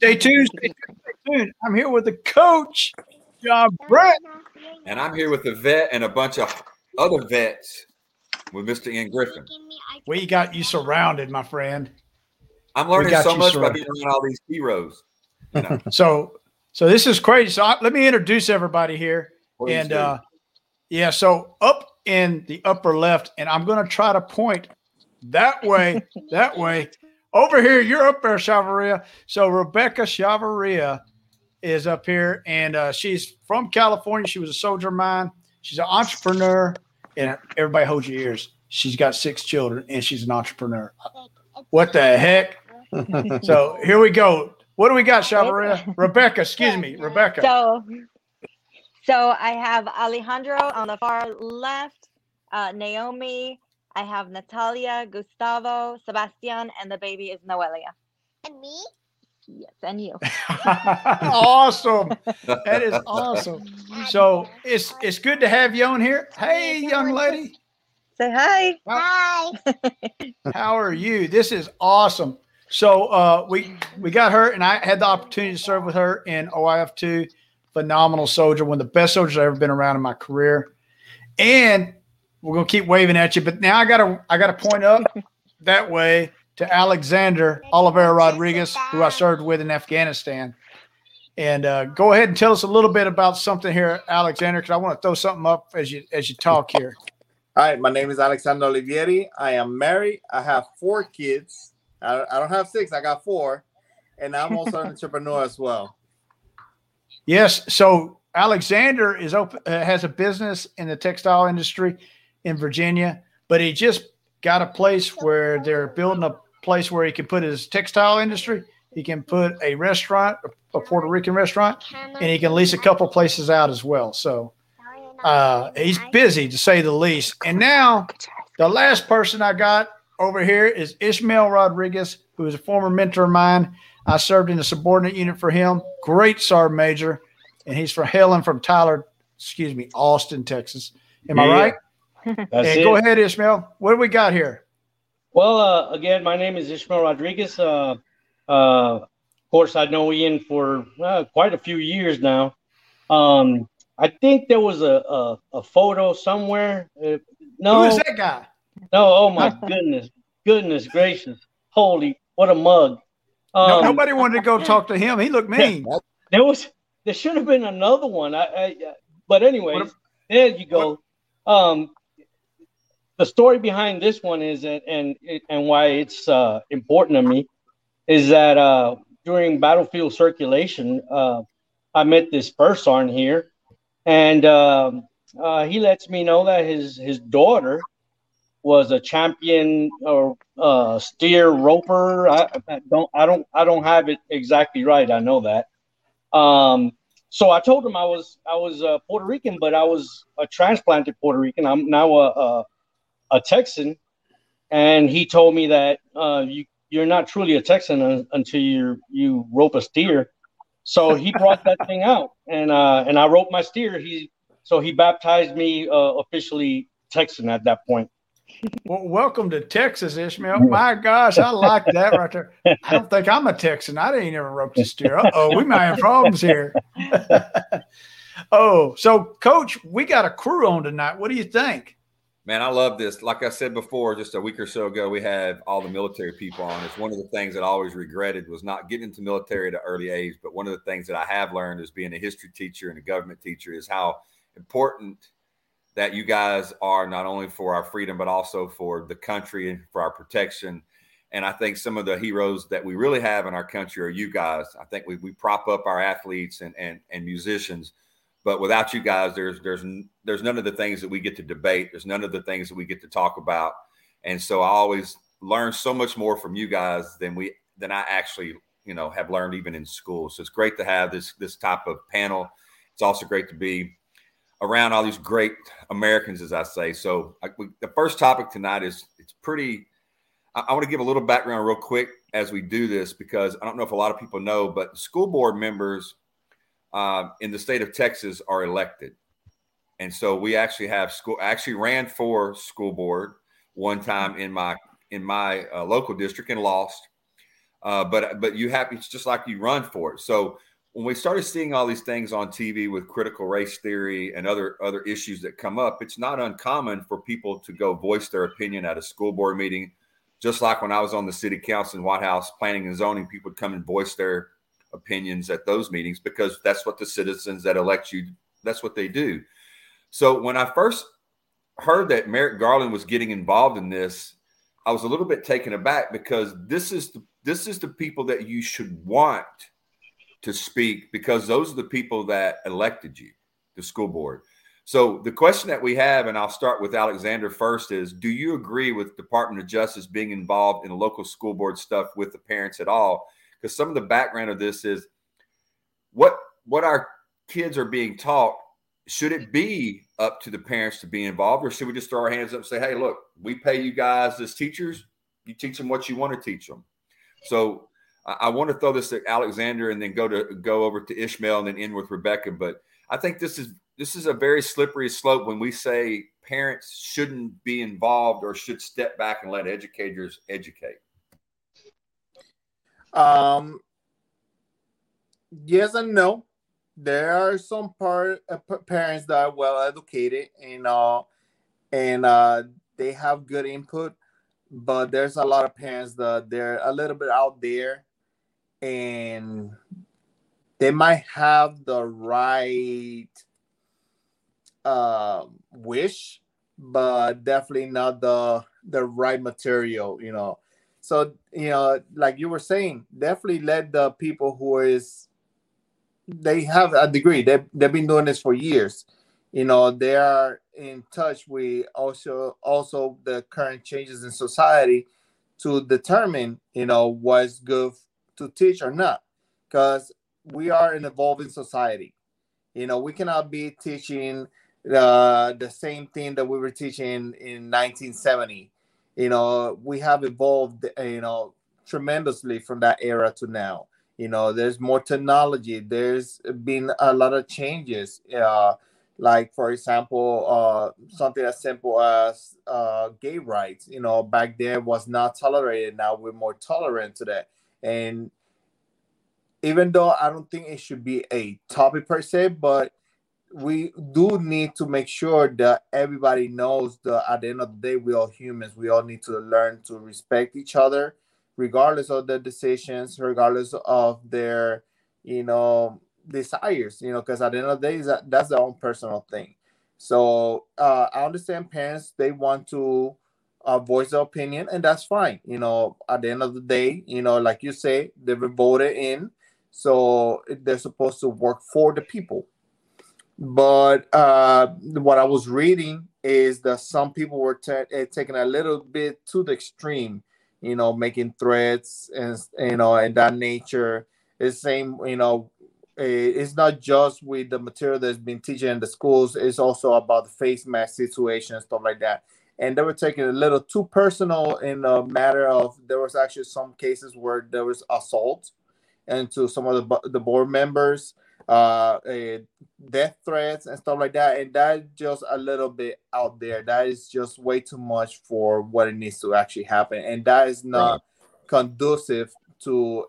call. Go Stay tuned. Stay give you a tuned. Stay tuned. I'm here with the coach, John Brett. And I'm here with the vet and a bunch of other vets with Mr. Ian Griffin. We got you surrounded, my friend. I'm learning so you much by surrounded. being around all these heroes. You know, So, so this is crazy. So I, let me introduce everybody here. Please and uh, yeah, so up in the upper left, and I'm going to try to point that way, that way. Over here, you're up there, Chavarria. So Rebecca Chavarria is up here, and uh, she's from California. She was a soldier of mine. She's an entrepreneur, and everybody hold your ears. She's got six children, and she's an entrepreneur. What the heck? so here we go. What do we got, Chavarria? Rebecca, excuse me, Rebecca. So, so I have Alejandro on the far left, uh, Naomi. I have Natalia, Gustavo, Sebastian, and the baby is Noelia. And me? Yes, and you. awesome. That is awesome. So it's it's good to have you on here. Hey, young lady, Say hi. Hi. how are you? This is awesome. So uh, we we got her, and I had the opportunity to serve with her in OIF two. Phenomenal soldier, one of the best soldiers I've ever been around in my career. And we're gonna keep waving at you, but now I gotta I gotta point up that way to Alexander Olivieri Rodriguez, who I served with in Afghanistan. And uh, go ahead and tell us a little bit about something here, Alexander, because I want to throw something up as you as you talk here. Hi, my name is Alexander Olivieri. I am married. I have four kids. I, I don't have six, I got four. And I'm also an entrepreneur as well. Yes. So Alexander is open, uh, has a business in the textile industry in Virginia, but he just got a place where they're building a place where he can put his textile industry. He can put a restaurant, a Puerto Rican restaurant, and he can lease a couple places out as well. So uh, he's busy to say the least. And now the last person I got over here is Ismael Rodriguez, who is a former mentor of mine. I served in a subordinate unit for him. Great sergeant major, and he's from hailing from Tyler, excuse me, Austin, Texas. Am I right? That's And it. go ahead, Ismael. What do we got here? Well, uh, again, my name is Ismael Rodriguez. Uh, uh, of course, I know Ian for uh, quite a few years now. Um, I think there was a, a, a photo somewhere. Uh, no, Who is that guy? no, oh my goodness, goodness gracious, holy, what a mug! no, Um, nobody wanted to go talk to him. He looked mean. There was, there should have been another one. I, I but anyways, What there you go. Um, the story behind this one is, that, and and why it's uh, important to me, is that uh, during battlefield circulation, uh, I met this sergeant here, and um, uh, he lets me know that his his daughter was a champion or uh, steer roper. I, I don't I don't I don't have it exactly right. I know that. Um, so I told him I was I was uh, Puerto Rican, but I was a transplanted Puerto Rican. I'm now a a, a Texan, and he told me that uh, you you're not truly a Texan un- until you you rope a steer. So he brought that thing out, and uh, and I roped my steer. He so he baptized me uh, officially Texan at that point. Well, welcome to Texas, Ismael. My gosh, I like that right there. I don't think I'm a Texan. I didn't ever rope a steer. Oh, we might have problems here. oh, so coach, we got a crew on tonight. What do you think? Man, I love this. Like I said before, just a week or so ago, we had all the military people on. It's one of the things that I always regretted was not getting into military at an early age. But one of the things that I have learned as being a history teacher and a government teacher is how important that you guys are not only for our freedom, but also for the country and for our protection. And I think some of the heroes that we really have in our country are you guys. I think we, we prop up our athletes and, and, and musicians, but without you guys, there's there's there's none of the things that we get to debate. There's none of the things that we get to talk about. And so I always learn so much more from you guys than we than I actually you know have learned even in school. So it's great to have this this type of panel. It's also great to be around all these great Americans, as I say. So I, we, the first topic tonight is it's pretty. I, I want to give a little background real quick as we do this because I don't know if a lot of people know, but school board members um, in the state of Texas are elected, and so we actually have school. Actually ran for school board one time in my in my uh, local district and lost. uh, but but you have it's just like you run for it. So when we started seeing all these things on TV with critical race theory and other other issues that come up, it's not uncommon for people to go voice their opinion at a school board meeting. Just like when I was on the city council in Whitehouse planning and zoning, people would come and voice their opinions at those meetings because that's what the citizens that elect you that's what they do. So when I first heard that Merrick Garland was getting involved in this, I was a little bit taken aback because this is the this is the people that you should want to speak because those are the people that elected you, the school board. So the question that we have, and I'll start with Alexander first, is do you agree with Department of Justice being involved in local school board stuff with the parents at all? Because some of the background of this is what what our kids are being taught. Should it be up to the parents to be involved, or should we just throw our hands up and say, "Hey, look, we pay you guys as teachers. You teach them what you want to teach them." So I, want to throw this to Alexander and then go to go over to Ishmael and then end with Rebecca. But I think this is this is a very slippery slope when we say parents shouldn't be involved or should step back and let educators educate. Um, yes and no. There are some part uh, parents that are well educated and uh, and uh, they have good input, but there's a lot of parents that they're a little bit out there and they might have the right uh, wish, but definitely not the the right material, you know. So you know, like you were saying, definitely let the people who is they have a degree. They they've been doing this for years. You know, they are in touch with also also the current changes in society to determine, you know, what's good to teach or not because we are an evolving society you know we cannot be teaching uh, the same thing that we were teaching in 1970 you know we have evolved you know tremendously from that era to now. You know there's more technology. There's been a lot of changes. Uh, like for example uh, something as simple as uh, gay rights. You know back then was not tolerated. Now we're more tolerant to that. And even though I don't think it should be a topic per se, but we do need to make sure that everybody knows that at the end of the day, we are humans. We all need to learn to respect each other, regardless of their decisions, regardless of their, you know, desires. You know, because at the end of the day, that's their own personal thing. So uh, I understand parents they want to uh, voice their opinion, and that's fine. You know, at the end of the day, you know, like you say, they were voted in, so they're supposed to work for the people. But uh, what I was reading is that some people were eh, taking a little bit to the extreme, you know, making threats and you know, and that nature. It's same, you know, eh, it's not just with the material that's been teaching in the schools. It's also about the face mask situation and stuff like that and they were taking a little too personal in a matter of there was actually some cases where there was assault and to some of the, the board members uh, uh, death threats and stuff like that. And that's just a little bit out there. That is just way too much for what it needs to actually happen. And that is not right. conducive to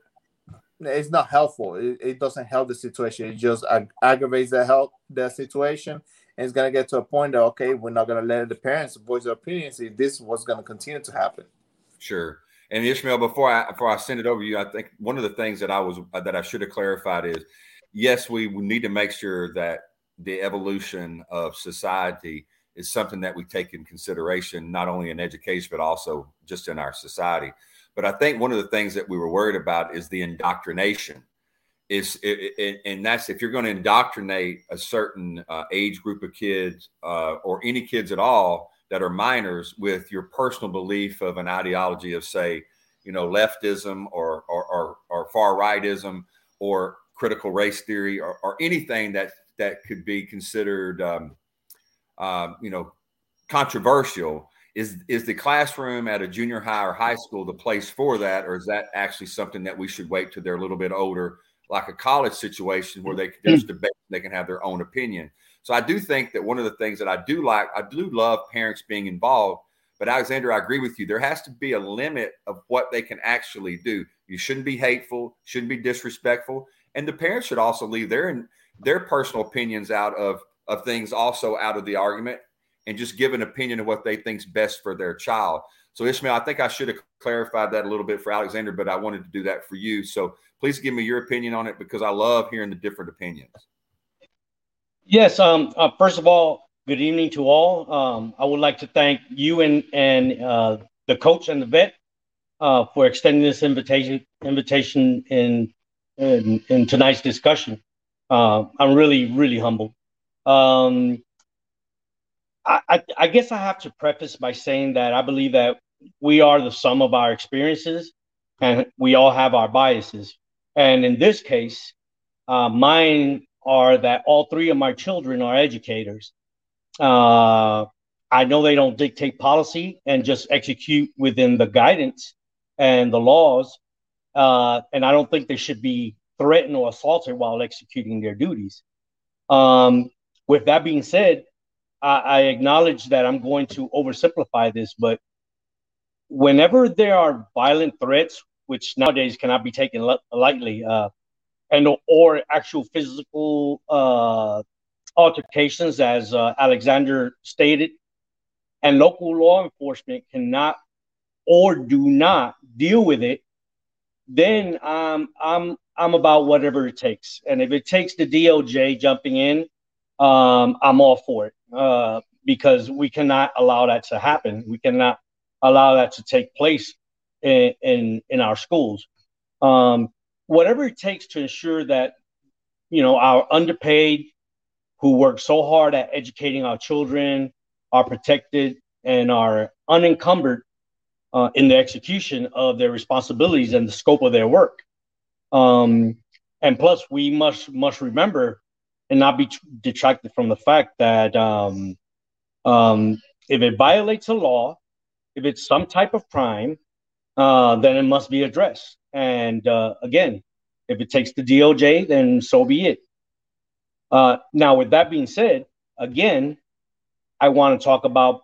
it's not helpful. It, it, doesn't help the situation. It just ag- aggravates the help the situation. And it's going to get to a point that okay we're not going to let the parents voice their opinions if this was going to continue to happen. Sure. And ismael before i before i send it over to you i think one of the things that i was that i should have clarified is yes we need to make sure that the evolution of society is something that we take in consideration not only in education but also just in our society. But i think one of the things that we were worried about is the indoctrination. Is and that's if you're going to indoctrinate a certain uh, age group of kids uh, or any kids at all that are minors with your personal belief of an ideology of say you know leftism or or, or, or far rightism or critical race theory or, or, anything that that could be considered um, um, you know controversial is is the classroom at a junior high or high school the place for that or is that actually something that we should wait till they're a little bit older like a college situation where they there's debate, they can have their own opinion. So I do think that one of the things that I do like, I do love parents being involved, But Alexander, I agree with you. There has to be a limit of what they can actually do. You shouldn't be hateful, shouldn't be disrespectful, and the parents should also leave their their personal opinions out of of things also out of the argument and just give an opinion of what they think's best for their child. So Ismael, I think I should have clarified that a little bit for Alexander, but I wanted to do that for you. So please give me your opinion on it because I love hearing the different opinions. Yes. Um. Uh, first of all, good evening to all. Um. I would like to thank you and and uh, the coach and the vet uh, for extending this invitation invitation in in, in tonight's discussion. Uh, I'm really really humbled. Um, I, I, guess I have to preface by saying that I believe that we are the sum of our experiences and we all have our biases. And in this case, uh, mine are that all three of my children are educators. Uh, I know they don't dictate policy and just execute within the guidance and the laws. Uh, and I don't think they should be threatened or assaulted while executing their duties. Um, with that being said, I, I acknowledge that I'm going to oversimplify this, but whenever there are violent threats, which nowadays cannot be taken lightly, uh, and or actual physical uh, altercations, as uh, Alexander stated, and local law enforcement cannot or do not deal with it, then um, I'm I'm about whatever it takes. And if it takes the DOJ jumping in, um, I'm all for it uh, because we cannot allow that to happen. We cannot allow that to take place in in, in our schools. Um, whatever it takes to ensure that you know our underpaid who work so hard at educating our children are protected and are unencumbered uh, in the execution of their responsibilities and the scope of their work. Um, and plus, we must must remember and not be detracted from the fact that um, um, if it violates a law, if it's some type of crime, uh, then it must be addressed. And uh, again, if it takes the DOJ, then so be it. Uh, now, with that being said, again, I want to talk about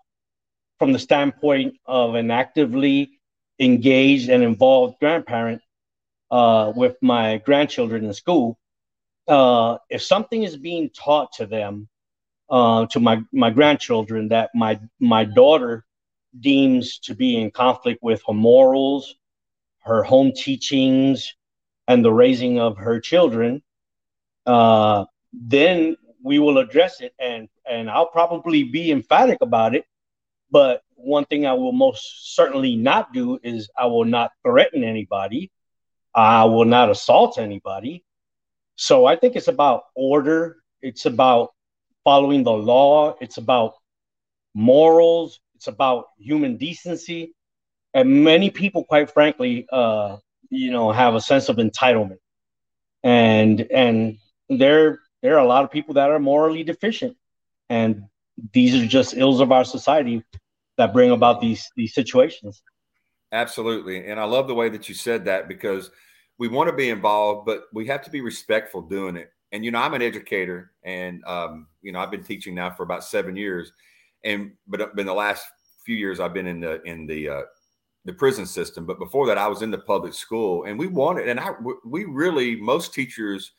from the standpoint of an actively engaged and involved grandparent uh, with my grandchildren in school uh, if something is being taught to them, uh, to my my grandchildren, that my my daughter deems to be in conflict with her morals, her home teachings, and the raising of her children, uh, then we will address it, and and I'll probably be emphatic about it. But one thing I will most certainly not do is I will not threaten anybody. I will not assault anybody. So I think it's about order. It's about following the law. It's about morals. It's about human decency. And many people, quite frankly, uh, you know, have a sense of entitlement. And and there there are a lot of people that are morally deficient. And these are just ills of our society that bring about these these situations. Absolutely. And I love the way that you said that because we want to be involved, but we have to be respectful doing it. And you know, I'm an educator, and um, you know, I've been teaching now for about seven years, and but in the last few years, I've been in the in the uh, the prison system. But before that, I was in the public school, and we wanted, and I we really most teachers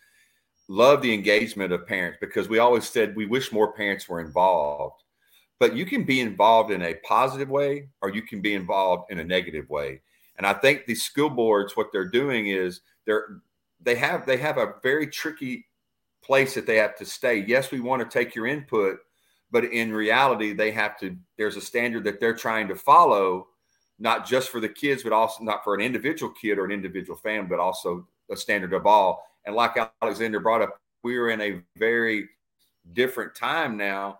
love the engagement of parents because we always said we wish more parents were involved. But you can be involved in a positive way, or you can be involved in a negative way. And I think these school boards, what they're doing is they're they have they have a very tricky place that they have to stay. Yes, we want to take your input, but in reality, they have to. There's a standard that they're trying to follow, not just for the kids, but also not for an individual kid or an individual family, but also a standard of all. And like Alexander brought up, we are in a very different time now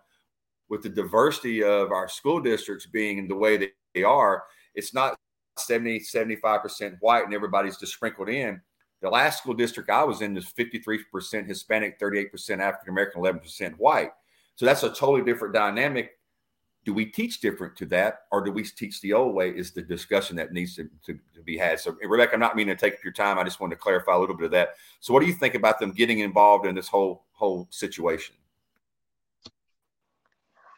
with the diversity of our school districts being in the way that they are. It's not 70, 75% white and everybody's just sprinkled in. The last school district I was in is 53% Hispanic, 38% African American, 11% white. So that's a totally different dynamic. Do we teach different to that or do we teach the old way? Is the discussion that needs to, to, to be had. So, Rebecca, I'm not meaning to take up your time. I just wanted to clarify a little bit of that. So, what do you think about them getting involved in this whole whole situation?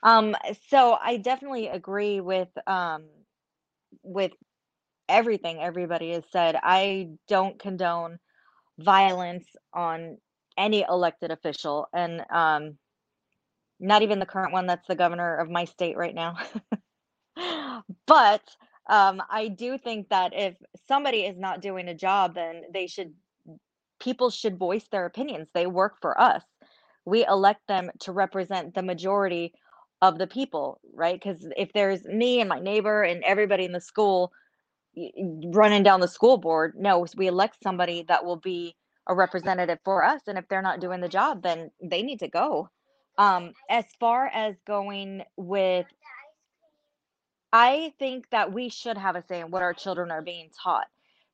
Um, so I definitely agree with um, with everything everybody has said. I don't condone violence on any elected official, and um, not even the current one that's the governor of my state right now. but um, I do think that if somebody is not doing a job, then they should people should voice their opinions. They work for us. We elect them to represent the majority of the people, right? Because if there's me and my neighbor and everybody in the school running down the school board, no, we elect somebody that will be a representative for us. And if they're not doing the job, then they need to go. Um, as far as going with, I think that we should have a say in what our children are being taught.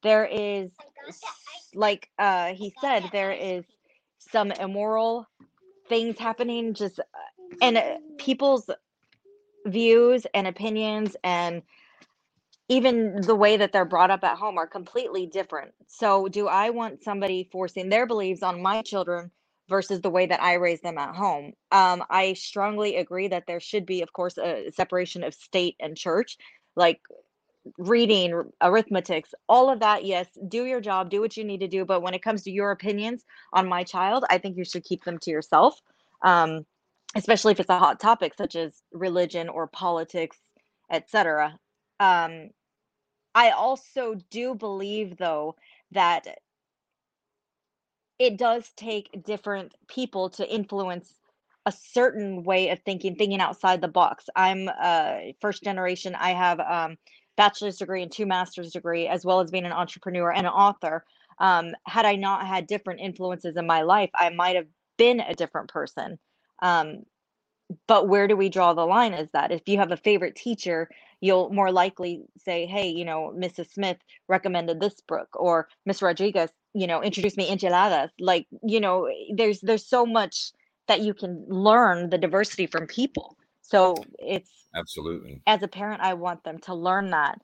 There is, like uh, he said, there is some immoral things happening just and uh, people's views and opinions and even the way that they're brought up at home are completely different. So, do I want somebody forcing their beliefs on my children versus the way that I raise them at home? Um, I strongly agree that there should be, of course, a separation of state and church, like reading, arithmetics, all of that. Yes, do your job, do what you need to do. But when it comes to your opinions on my child, I think you should keep them to yourself. Um, especially if it's a hot topic such as religion or politics, etc. Um, I also do believe, though, that it does take different people to influence a certain way of thinking, thinking outside the box. I'm uh, first generation. I have um, bachelor's degree and two master's degree, as well as being an entrepreneur and an author. Um, had I not had different influences in my life, I might have been a different person. Um, but where do we draw the line is that if you have a favorite teacher you'll more likely say hey you know mrs smith recommended this book or miss rodriguez you know introduced me enchiladas like you know eh, there's there's so much that you can learn the diversity from people. So it's absolutely. as a parent i want them to learn that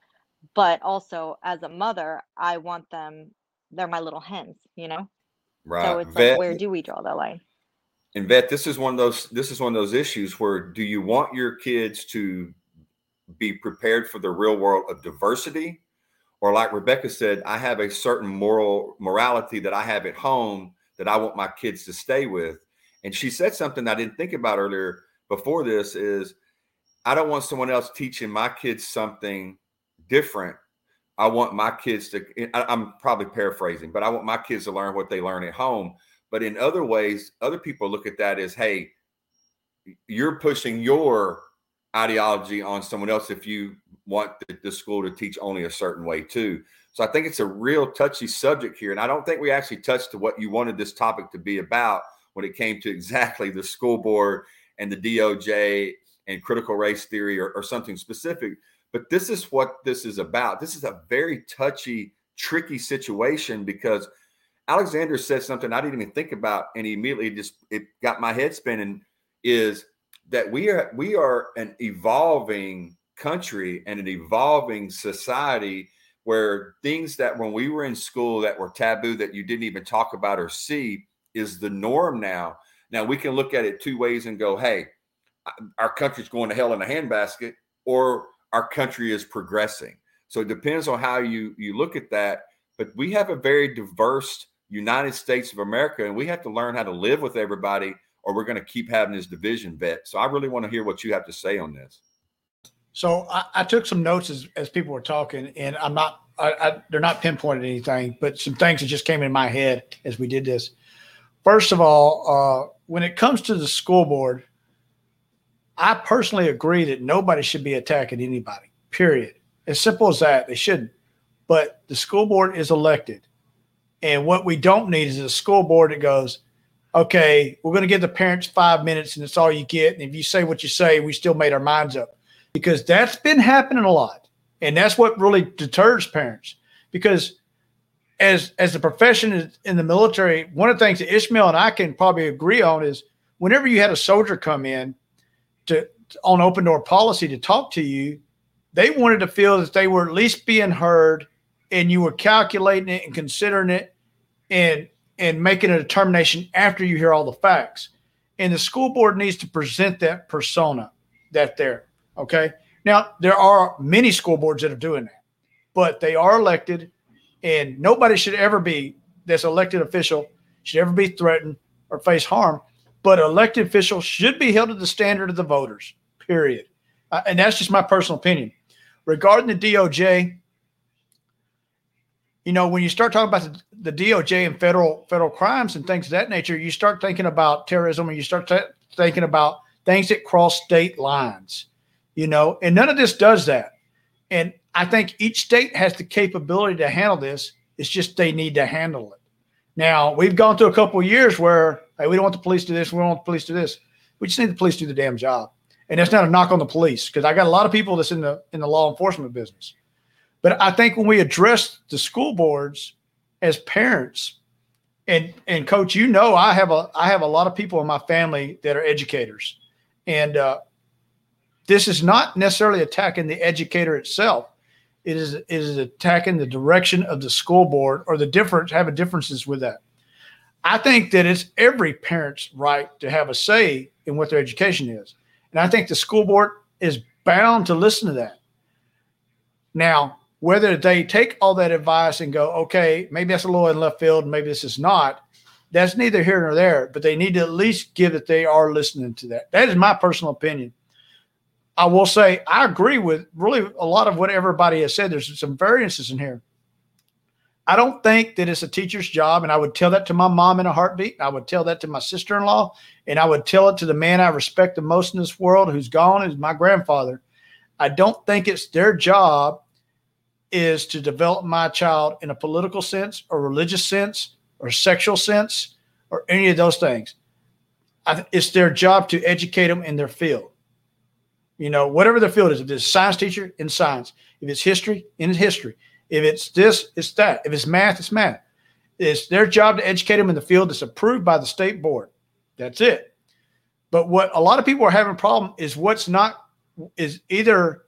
but also as a mother i want them they're my little hens you know? Right. so it's like where do we draw the line? And vet this is one of those this is one of those issues where do you want your kids to be prepared for the real world of diversity or like rebecca said i have a certain moral morality that i have at home that i want my kids to stay with. And she said something i didn't think about earlier before this is i don't want someone else teaching my kids something different. I want my kids to i'm probably paraphrasing but i want my kids to learn what they learn at home. But in other ways, other people look at that as, hey, you're pushing your ideology on someone else if you want the, the, school to teach only a certain way too. So I think it's a real touchy subject here. And I don't think we actually touched to what you wanted this topic to be about when it came to exactly the school board and the DOJ and critical race theory or, or something specific. But this is what this is about. This is a very touchy, tricky situation because – Alexander said something I didn't even think about, and he immediately just it got my head spinning. Is that we are we are an evolving country and an evolving society where things that when we were in school that were taboo that you didn't even talk about or see is the norm now. Now we can look at it two ways and go, hey, uh, our country's going to hell in a handbasket, or our country is progressing. So it depends on how you you look at that. But we have a very diverse United States of America, and we have to learn how to live with everybody, or we're going to keep having this division vet. So I really want to hear what you have to say on this. So I, I took some notes as, as people were talking, and I'm not, I, I, they're not pinpointed anything, but some things that just came in my head as we did this. First of all, uh, when it comes to the school board, I personally agree that nobody should be attacking anybody, period. As simple as that. They shouldn't. But the school board is elected. And what we don't need is a school board that goes, okay, we're going to give the parents five minutes and it's all you get. And if you say what you say, we still made our minds up because that's been happening a lot. And that's what really deters parents because as, as the profession in the military, one of the things that Ismael and I can probably agree on is whenever you had a soldier come in to on open door policy to talk to you, they wanted to feel that they were at least being heard and you were calculating it and considering it and and making a determination after you hear all the facts. And the school board needs to present that persona. that there. Okay. Now there are many school boards that are doing that, but they are elected, and nobody should ever be this elected official should ever be threatened or face harm. But elected officials should be held to the standard of the voters. Period. Uh, and that's just my personal opinion. Regarding the DOJ, you know, when you start talking about the, the DOJ and federal federal crimes and things of that nature, you start thinking about terrorism and you start t- thinking about things that cross state lines, you know, and none of this does that. And I think each state has the capability to handle this. It's just they need to handle it. Now, we've gone through a couple of years where hey, we don't want the police to do this, we don't want the police to do this. We just need the police to do the damn job. And that's not a knock on the police because I got a lot of people that's in the in the law enforcement business. But I think when we address the school boards as parents, and and coach, you know, I have a I have a lot of people in my family that are educators, and uh, this is not necessarily attacking the educator itself. It is it is attacking the direction of the school board or the difference having differences with that. I think that it's every parent's right to have a say in what their education is, and I think the school board is bound to listen to that. Now, whether they take all that advice and go, okay, maybe that's a little in left field, maybe this is not, that's neither here nor there, but they need to at least give that they are listening to that. That is my personal opinion. I will say I agree with really a lot of what everybody has said. There's some variances in here. I don't think that it's a teacher's job, and I would tell that to my mom in a heartbeat. I would tell that to my sister-in-law, and I would tell it to the man I respect the most in this world, who's gone, is my grandfather. I don't think it's their job is to develop my child in a political sense or religious sense or sexual sense or any of those things. It's their job to educate them in their field. You know, whatever the field is, if it's science teacher in science, if it's history in history, if it's this, it's that, if it's math, it's math. It's their job to educate them in the field that's approved by the state board. That's it. But what a lot of people are having a problem is what's not is either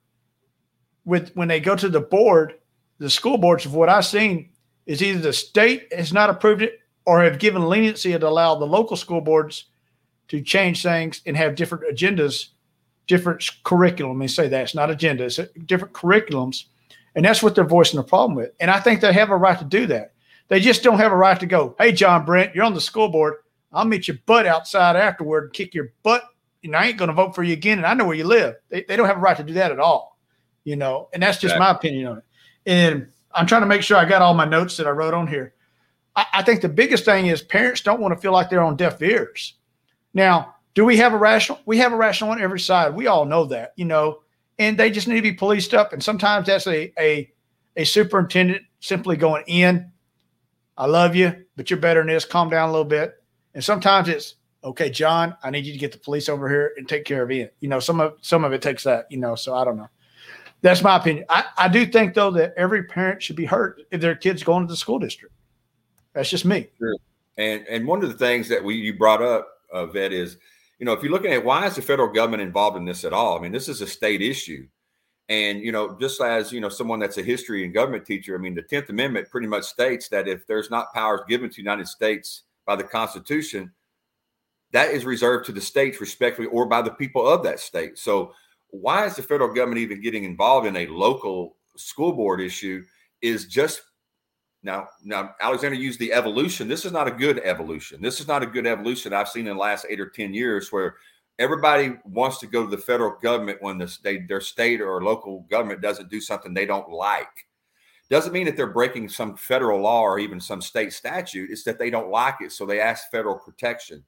with when they go to the board, the school boards of what I've seen is either the state has not approved it or have given leniency to allow the local school boards to change things and have different agendas, different curriculum. Me say that it's not agendas, it's different curriculums. And that's what they're voicing the problem with. And I think they have a right to do that. They just don't have a right to go, hey, John Brent, you're on the school board. I'll meet your butt outside afterward and kick your butt. And I ain't going to vote for you again. And I know where you live. They, they don't have a right to do that at all you know, and that's just my opinion on it. And I'm trying to make sure I got all my notes that I wrote on here. I, I think the biggest thing is parents don't want to feel like they're on deaf ears. Now, do we have a rational? We have a rational on every side. We all know that, you know, and they just need to be policed up. And sometimes that's a a a superintendent simply going in. I love you, but you're better than this. Calm down a little bit. And sometimes it's okay, John. I need you to get the police over here and take care of it. You know, some of some of it takes that. You know, so I don't know. That's my opinion. I, I do think though that every parent should be hurt if their kids going to the school district. That's just me. Sure. And and one of the things that we you brought up, uh, Vet, is you know if you're looking at why is the federal government involved in this at all? I mean, this is a state issue. And you know, just as you know, someone that's a history and government teacher, I mean, the Tenth Amendment pretty much states that if there's not powers given to the United States by the Constitution, that is reserved to the states, respectively, or by the people of that state. So why is the federal government even getting involved in a local school board issue is just now now alexander used the evolution. This is not a good evolution. This is not a good evolution i've seen in the last eight or ten years where everybody wants to go to the federal government when the state their state or local government doesn't do something they don't like. Doesn't mean that they're breaking some federal law or even some state statute. It's that they don't like it so they ask federal protection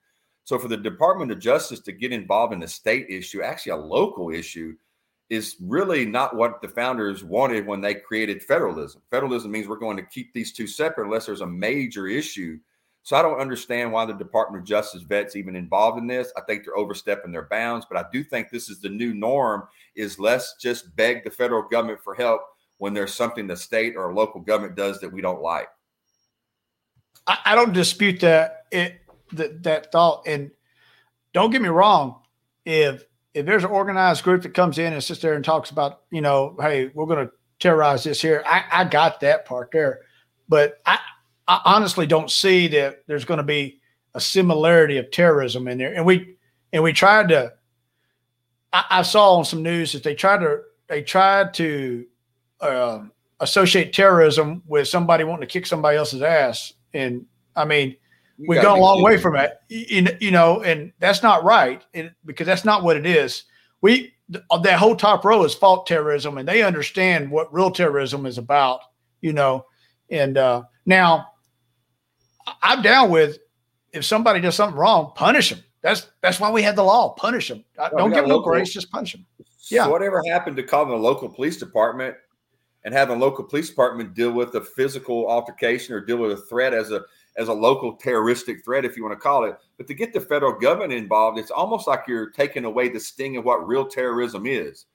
so for the Department of Justice to get involved in a state issue, actually a local issue, is really not what the founders wanted when they created federalism. Federalism means we're going to keep these two separate unless there's a major issue. So I don't understand why the Department of Justice vets even involved in this. I think they're overstepping their bounds, but I do think this is the new norm is let's just beg the federal government for help when there's something the state or local government does that we don't like. I, I don't dispute that. It that that thought. And don't get me wrong, if if there's an organized group that comes in and sits there and talks about, you know, hey, we're going to terrorize this here, I, I got that part there. But I, I honestly don't see that there's going to be a similarity of terrorism in there. And we and we tried to I, I, saw on some news that they tried to they tried to uh, associate terrorism with somebody wanting to kick somebody else's ass, and I mean. You we've gone a long way from it, you, you know, and that's not right it, because that's not what it is. We that whole top row is fault terrorism, and they understand what real terrorism is about, you know. And uh, now, I'm down with if somebody does something wrong, punish them. That's that's why we had the law. Punish them. Well, Don't give them no grace. Just punch them. Yeah. So whatever happened to calling the local police department and having local police department deal with a physical altercation or deal with a threat as a as a local terroristic threat, if you want to call it. But to get the federal government involved, it's almost like you're taking away the sting of what real terrorism is.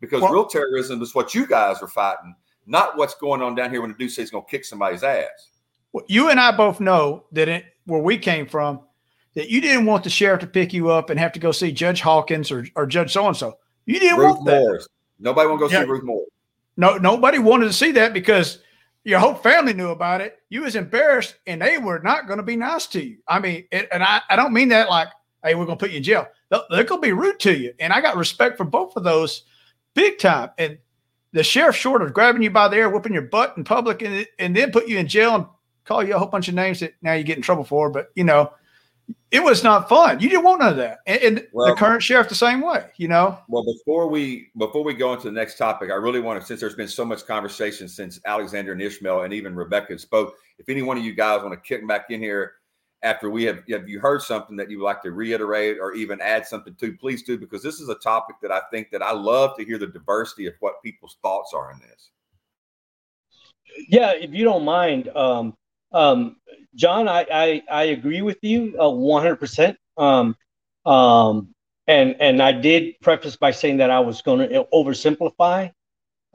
Because well, real terrorism is what you guys are fighting, not what's going on down here when the dude says he's going to kick somebody's ass. Well, you and I both know that it, where we came from, that you didn't want the sheriff to pick you up and have to go see Judge Hawkins or, or Judge so and so. You didn't Ruth want that. Morris. Nobody want to go yeah. see Ruth Moore. No, nobody wanted to see that because your whole family knew about it. You was embarrassed, and they were not going to be nice to you. I mean, it, and I, I don't mean that like, hey, we're going to put you in jail. They're, they're going to be rude to you, and I got respect for both of those, big time. And the sheriff, short of grabbing you by the ear, whooping your butt in public, and and then put you in jail and call you a whole bunch of names that now you get in trouble for. But you know, it was not fun. You didn't want none of that. And, and well, the current sheriff the same way, you know. Well, before we before we go into the next topic, I really want to, since there's been so much conversation since Alexander and Ismael and even Rebecca spoke, if any one of you guys want to kick back in here after we have have you heard something that you would like to reiterate or even add something to, please do, because this is a topic that I think that I love to hear the diversity of what people's thoughts are in this. Yeah, if you don't mind, um, um, John, I, I, I agree with you uh, 100%. Um, um, and, and I did preface by saying that I was going to oversimplify.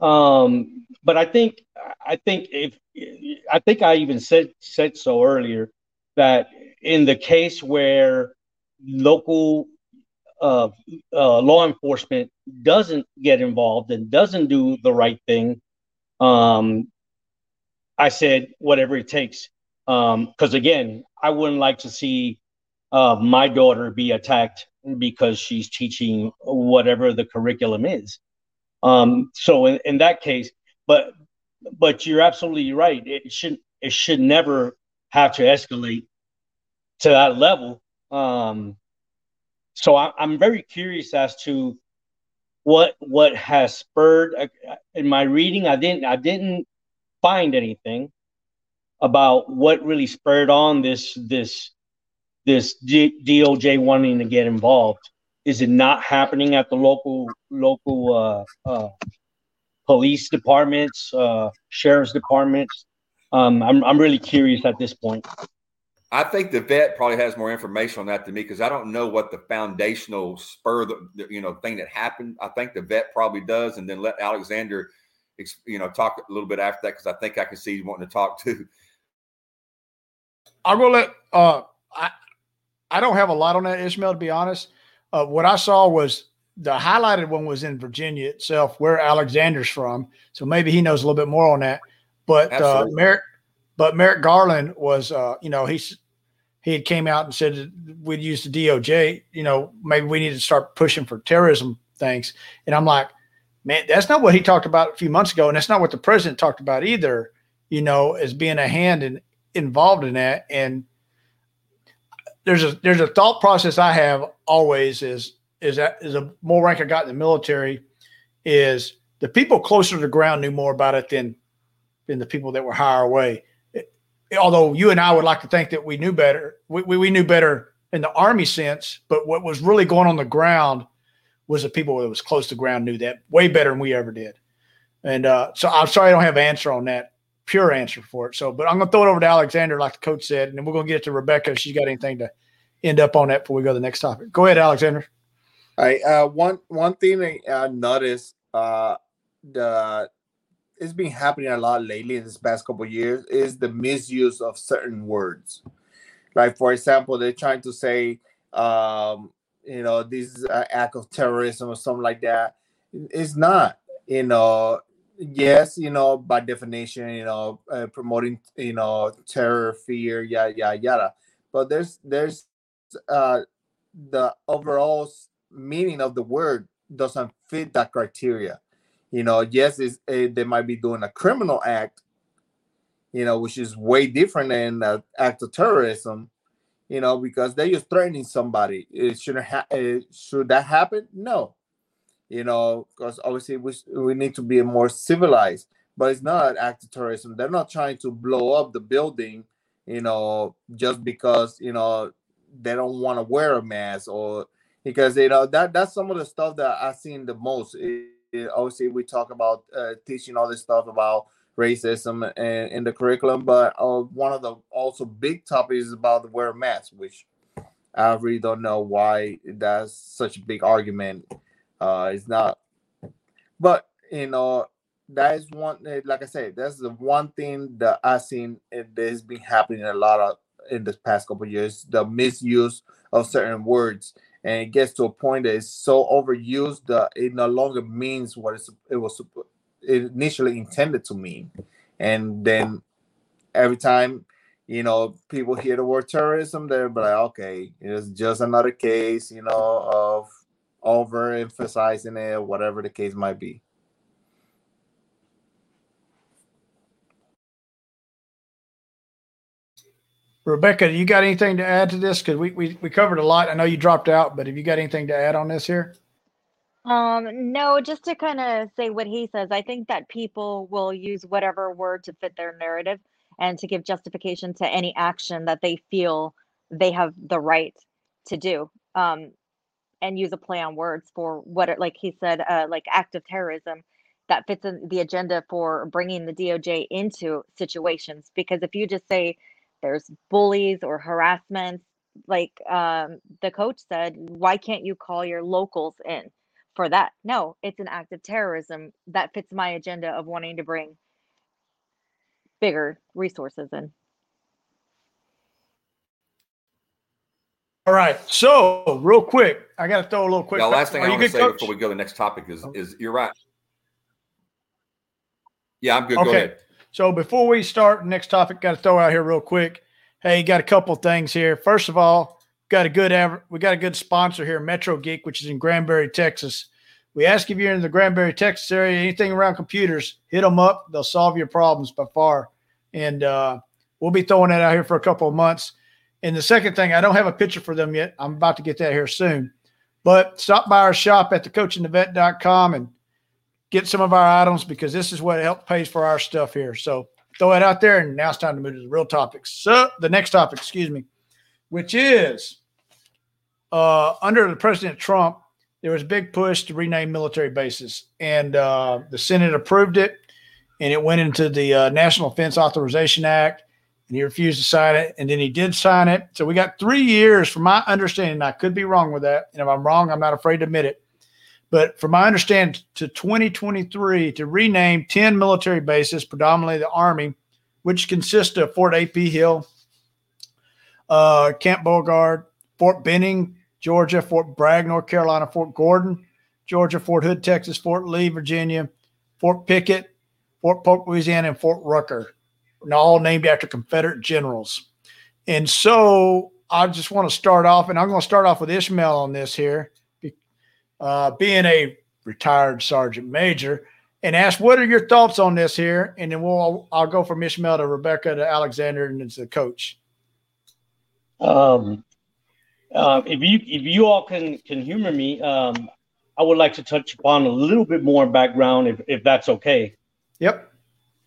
Um, but I think, I think if, I think I even said, said so earlier that in the case where local uh, uh, law enforcement doesn't get involved and doesn't do the right thing, um, I said whatever it takes because um, again, I wouldn't like to see uh, my daughter be attacked because she's teaching whatever the curriculum is. Um, so in, in that case, but but you're absolutely right. It should it should never have to escalate to that level. Um, so I, am very curious as to what what has spurred. Uh, in my reading, I didn't I didn't find anything about what really spurred on this this this D- DOJ wanting to get involved. Is it not happening at the local local uh, uh, police departments, uh, sheriff's departments? Um, I'm I'm really curious at this point. I think the vet probably has more information on that than me because I don't know what the foundational spur, the, you know, thing that happened. I think the vet probably does, and then let Alexander, you know, talk a little bit after that because I think I can see you wanting to talk too. I'm gonna let uh I I don't have a lot on that Ismael to be honest. Uh, what I saw was the highlighted one was in Virginia itself, where Alexander's from. So maybe he knows a little bit more on that. But uh, Merrick, but Merrick Garland was, uh, you know, he's he had came out and said we'd use the DOJ. You know, maybe we need to start pushing for terrorism things. And I'm like, man, that's not what he talked about a few months ago, and that's not what the president talked about either. You know, as being a hand in involved in that and there's a there's a thought process I have always is is that is a more rank I got in the military is the people closer to the ground knew more about it than than the people that were higher away. It, although you and I would like to think that we knew better, we, we, we knew better in the army sense, but what was really going on the ground was the people that was close to ground knew that way better than we ever did. And uh, so I'm sorry I don't have an answer on that pure answer for it. So, but I'm going to throw it over to Alexander, like the coach said, and then we're going to get to Rebecca if she's got anything to end up on that before we go to the next topic. Go ahead, Alexander. All right. Uh, one one thing I noticed uh, the it's been happening a lot lately in this past couple years is the misuse of certain words. Like for example, they're trying to say, um, you know, this is an act of terrorism or something like that. It's not. You know, yes, you know, by definition, you know, uh, promoting, you know, terror, fear, yada yada yada. But there's there's uh, the overall meaning of the word doesn't fit that criteria. You know, yes, it's, it, they might be doing a criminal act, you know, which is way different than an act of terrorism, you know, because they're just threatening somebody. It shouldn't ha- it, should that happen? No, you know, because obviously we, we need to be more civilized, but it's not an act of terrorism. They're not trying to blow up the building, you know, just because, you know, they don't want to wear a mask or because, you know, that that's some of the stuff that I've seen the most. It, it, obviously, we talk about uh, teaching all this stuff about racism and in the curriculum, but uh, one of the also big topics is about the wear mask, which I really don't know why that's such a big argument uh, it's not, but you know that is one. Eh, like I said, that's the one thing that I've seen that has been happening a lot of in the past couple years. The misuse of certain words, and it gets to a point that it's so overused that it no longer means what it was initially intended to mean. And then every time you know people hear the word terrorism, they're like, okay, it's just another case, you know, of overemphasizing it, whatever the case might be. Rebecca, you got anything to add to this? Because we, we we covered a lot. I know you dropped out, but have you got anything to add on this here? Um, no, just to kind of say what he says, I think that people will use whatever word to fit their narrative and to give justification to any action that they feel they have the right to do. Um, and use a play on words for what it, like he said uh, like active terrorism that fits in the agenda for bringing the DOJ into situations because if you just say there's bullies or harassment like um, the coach said why can't you call your locals in for that no it's an act of terrorism that fits my agenda of wanting to bring bigger resources in All right. So, real quick, I got to throw a little quick. The last thing Are I you want to say Coach? before we go to the next topic is Oh. is you're right. Yeah, I'm good. Okay. Go ahead. So before we start the next topic, got to throw out here real quick. Hey, got a couple things here. First of all, got a good aver- we got a good sponsor here, Metro Geek, which is in Granbury, Texas. We ask if you're in the Granbury, Texas area, anything around computers, hit them up. They'll solve your problems by far. And uh, we'll be throwing that out here for a couple of months. And the second thing, I don't have a picture for them yet. I'm about to get that here soon. But stop by our shop at thecoachandthevet.com and get some of our items because this is what helps pays for our stuff here. So throw it out there, and now it's time to move to the real topics. So the next topic, excuse me, which is uh, under the President Trump, there was a big push to rename military bases, and uh, the Senate approved it, and it went into the uh, National Defense Authorization Act, and he refused to sign it, and then he did sign it. So we got three years, from my understanding. I could be wrong with that, and if I'm wrong, I'm not afraid to admit it. But from my understanding, to 2023 to rename 10 military bases, predominantly the Army, which consist of Fort A.P. Hill, uh, Camp Beauregard, Fort Benning, Georgia, Fort Bragg, North Carolina, Fort Gordon, Georgia, Fort Hood, Texas, Fort Lee, Virginia, Fort Pickett, Fort Polk, Louisiana, and Fort Rucker, and all named after Confederate generals. And so I just want to start off, and I'm going to start off with Ismael on this here, uh, being a retired sergeant major, and ask what are your thoughts on this here, and then we'll I'll go from Ismael to Rebecca to Alexander and to the coach. Um, uh, if you if you all can can humor me, um, I would like to touch upon a little bit more background, if if that's okay. Yep.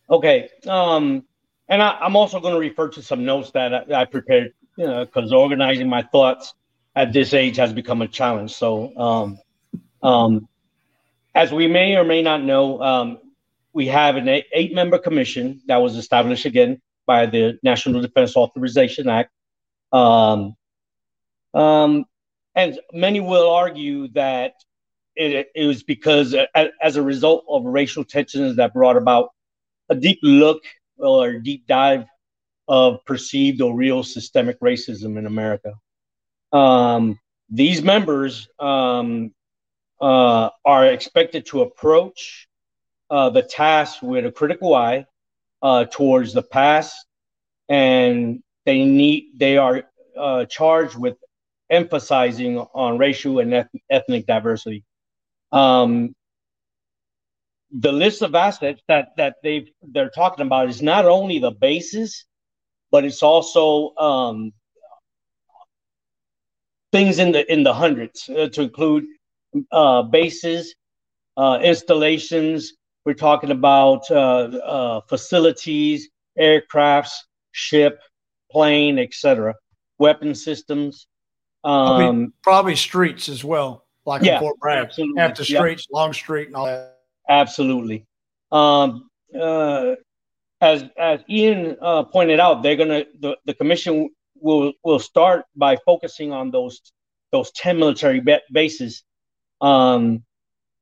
Okay. Um, and I, I'm also going to refer to some notes that I, I prepared, you know, because organizing my thoughts at this age has become a challenge. So, um, um, as we may or may not know, um, we have an eight member commission that was established again by the National Defense Authorization Act. Um, um, and many will argue that it, it was because, a- as a result of racial tensions that brought about a deep look or deep dive of perceived or real systemic racism in America. Um, these members um, uh, are expected to approach uh, the task with a critical eye uh, towards the past, and they need they are uh, charged with emphasizing on racial and eth- ethnic diversity. Um, the list of assets that that they they're talking about is not only the bases, but it's also um, things in the in the hundreds uh, to include uh, bases, uh, installations. We're talking about uh, uh, facilities, aircrafts, ship, plane, etc., weapon systems. Probably, Um, probably streets as well, like Yeah, in Fort Bragg. absolutely. After Yeah. streets, Longstreet, and all that. Absolutely. Um, uh, as as Ian uh, pointed out, they're gonna the, the commission will will start by focusing on those those ten military ba- bases, um,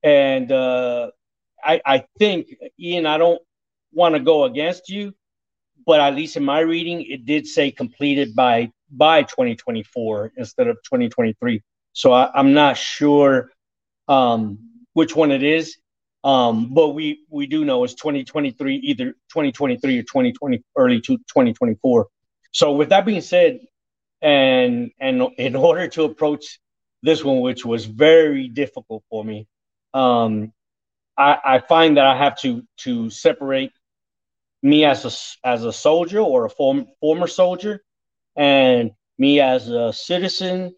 and uh, I I think Ian, I don't want to go against you, but at least in my reading, it did say completed by by 2024 instead of 2023. So I, I'm not sure um, which one it is. Um, but we we do know it's 2023, either 2023 or 2020, early to 2024. So with that being said, and and in order to approach this one, which was very difficult for me, um, I, I find that I have to to separate me as a as a soldier or a form, former soldier, and me as a citizen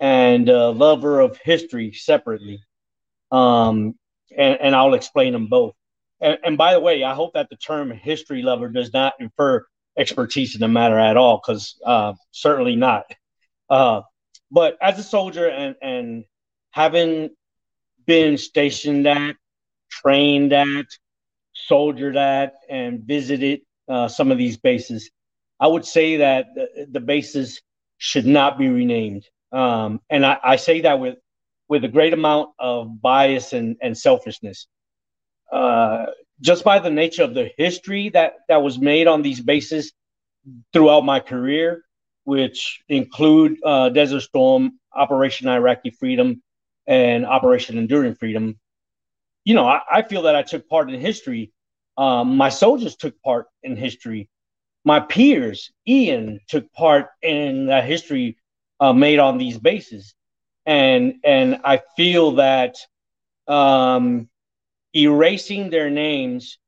and a lover of history separately. Um, and, and I'll explain them both. And, and by the way, I hope that the term history lover does not infer expertise in the matter at all, because uh, certainly not. Uh, but as a soldier and, and having been stationed at, trained at, soldiered at, and visited uh, some of these bases, I would say that the, the bases should not be renamed. Um, and I, I say that with with a great amount of bias and, and selfishness. Uh, just by the nature of the history that, that was made on these bases throughout my career, which include uh, Desert Storm, Operation Iraqi Freedom, and Operation Enduring Freedom, you know, I, I feel that I took part in history. Um, my soldiers took part in history. My peers, Ian, took part in the history uh, made on these bases and and I feel that um, erasing their names,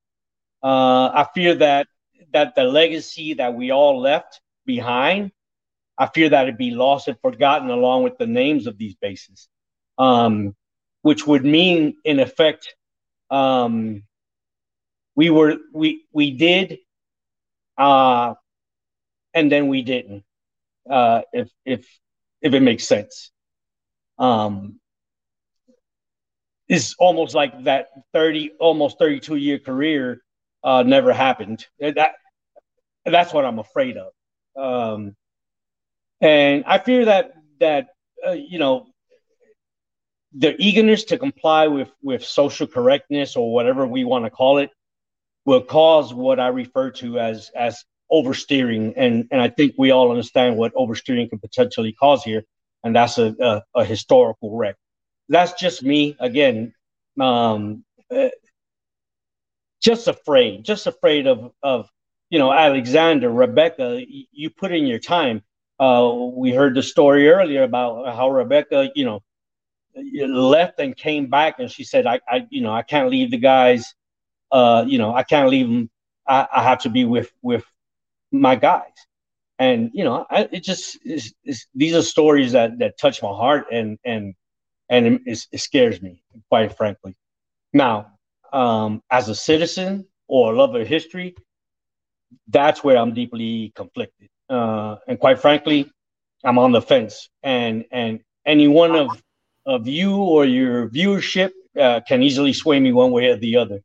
uh, I fear that that the legacy that we all left behind, I fear that it'd be lost and forgotten along with the names of these bases, um, which would mean in effect, um, we were we we did, uh, and then we didn't. Uh, if if if it makes sense um, is almost like that 30 almost 32 year career uh, never happened that that's what i'm afraid of um, and i fear that that uh, you know the eagerness to comply with with social correctness or whatever we want to call it will cause what i refer to as as oversteering and and i think we all understand what oversteering can potentially cause here and that's a, a, a historical wreck. That's just me again, um, uh, just afraid, just afraid of of you know Alexander, Rebecca. You put in your time. Uh, we heard the story earlier about how Rebecca, you know, left and came back, and she said, "I, I you know, I can't leave the guys. Uh, you know, I can't leave them. I, I have to be with with my guys." and you know I, it just is, these are stories that that touch my heart and and and it, it scares me quite frankly now um as a citizen or a lover of history that's where i'm deeply conflicted uh and quite frankly i'm on the fence and and any one of of you or your viewership uh, can easily sway me one way or the other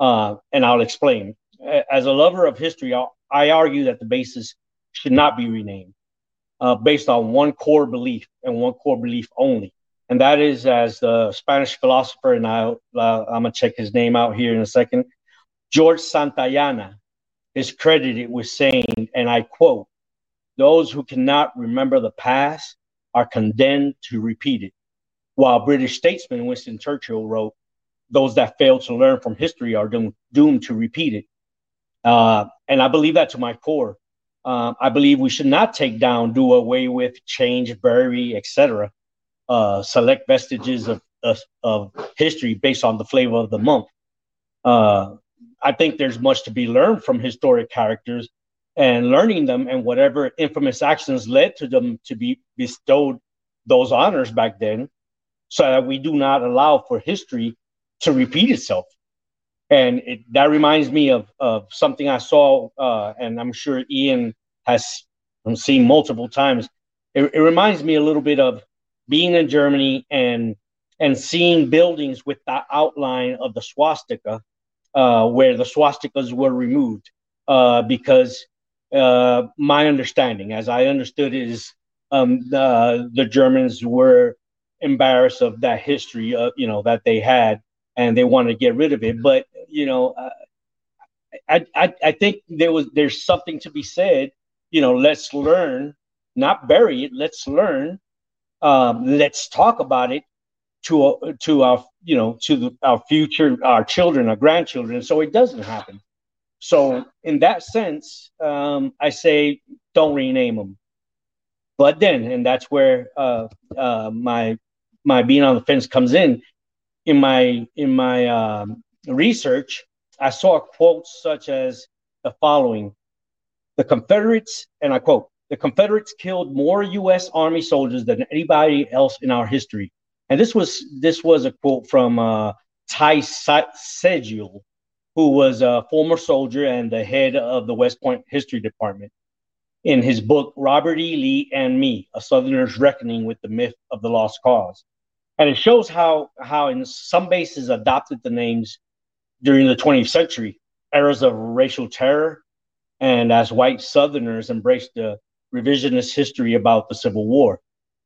uh and i'll explain as a lover of history I'll, i argue that the basis should not be renamed uh, based on one core belief and one core belief only. And that is, as the Spanish philosopher, and I, I'm going to check his name out here in a second, George Santayana is credited with saying, and I quote, those who cannot remember the past are condemned to repeat it. While British statesman Winston Churchill wrote, those that fail to learn from history are doomed, doomed to repeat it. Uh, and I believe that to my core. Um, I believe we should not take down, do away with, change, bury, etc. Uh, select vestiges of, of, of history based on the flavor of the month. Uh, I think there's much to be learned from historic characters and learning them and whatever infamous actions led to them to be bestowed those honors back then so that we do not allow for history to repeat itself. And it, that reminds me of, of something I saw, uh, and I'm sure Ian has seen multiple times. It, it reminds me a little bit of being in Germany and and seeing buildings with the outline of the swastika, uh, where the swastikas were removed, uh, because uh, my understanding, as I understood, is um, the the Germans were embarrassed of that history, of, you know, that they had, and they wanted to get rid of it. But you know, uh, I, I I think there was there's something to be said. You know, let's learn, not bury it. Let's learn. Um, let's talk about it to to our you know to the, our future, our children, our grandchildren, so it doesn't happen. So in that sense, um, I say don't rename them. But then, and that's where uh, uh, my my being on the fence comes in. In my in my um, research, I saw quotes such as the following: "The Confederates," and I quote, "The Confederates killed more U.S. Army soldiers than anybody else in our history." And this was this was a quote from uh, Ty Seidule, who was a former soldier and the head of the West Point History Department in his book, Robert E. Lee and Me, A Southerner's Reckoning with the Myth of the Lost Cause. And it shows how, how in some bases adopted the names during the 20th century, eras of racial terror, and as white Southerners embraced the revisionist history about the Civil War.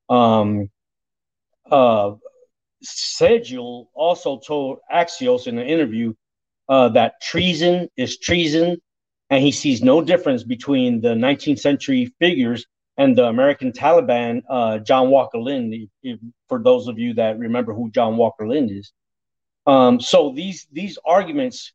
Um, uh, also told Axios in an interview uh, that treason is treason and he sees no difference between the 19th century figures and the American Taliban, uh, John Walker Lindh. If, for those of you that remember who John Walker Lindh is, um, so these these arguments,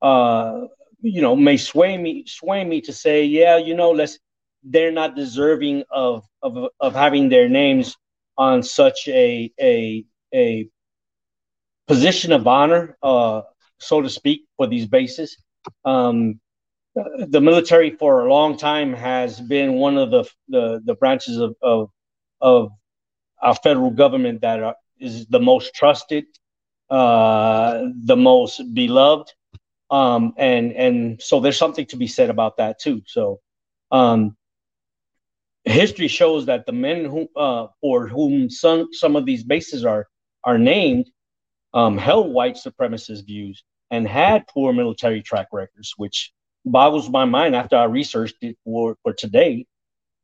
uh, you know, may sway me sway me to say, yeah, you know, let's they're not deserving of of of having their names on such a a a position of honor, uh, so to speak, for these bases. Um, the military for a long time has been one of the the, the branches of, of, of our federal government that are, is the most trusted, uh, the most beloved, um, and and so there's something to be said about that too. So, um, history shows that the men who uh, for whom some some of these bases are are named um, held white supremacist views and had poor military track records, which boggles my mind after I researched it for, for today.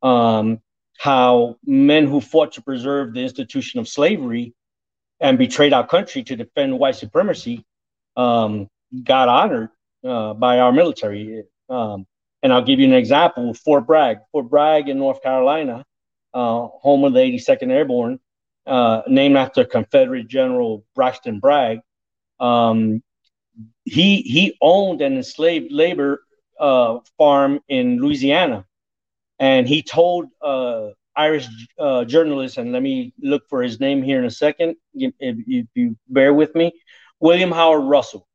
Um, how men who fought to preserve the institution of slavery and betrayed our country to defend white supremacy um, got honored uh, by our military. Um, and I'll give you an example Fort Bragg. Fort Bragg in North Carolina, uh, home of the 82nd Airborne, uh, named after Confederate General Braxton Bragg. Um, he he owned and enslaved labor uh, farm in Louisiana, and he told uh, Irish uh, journalist, and let me look for his name here in a second, if, if you bear with me, William Howard Russell.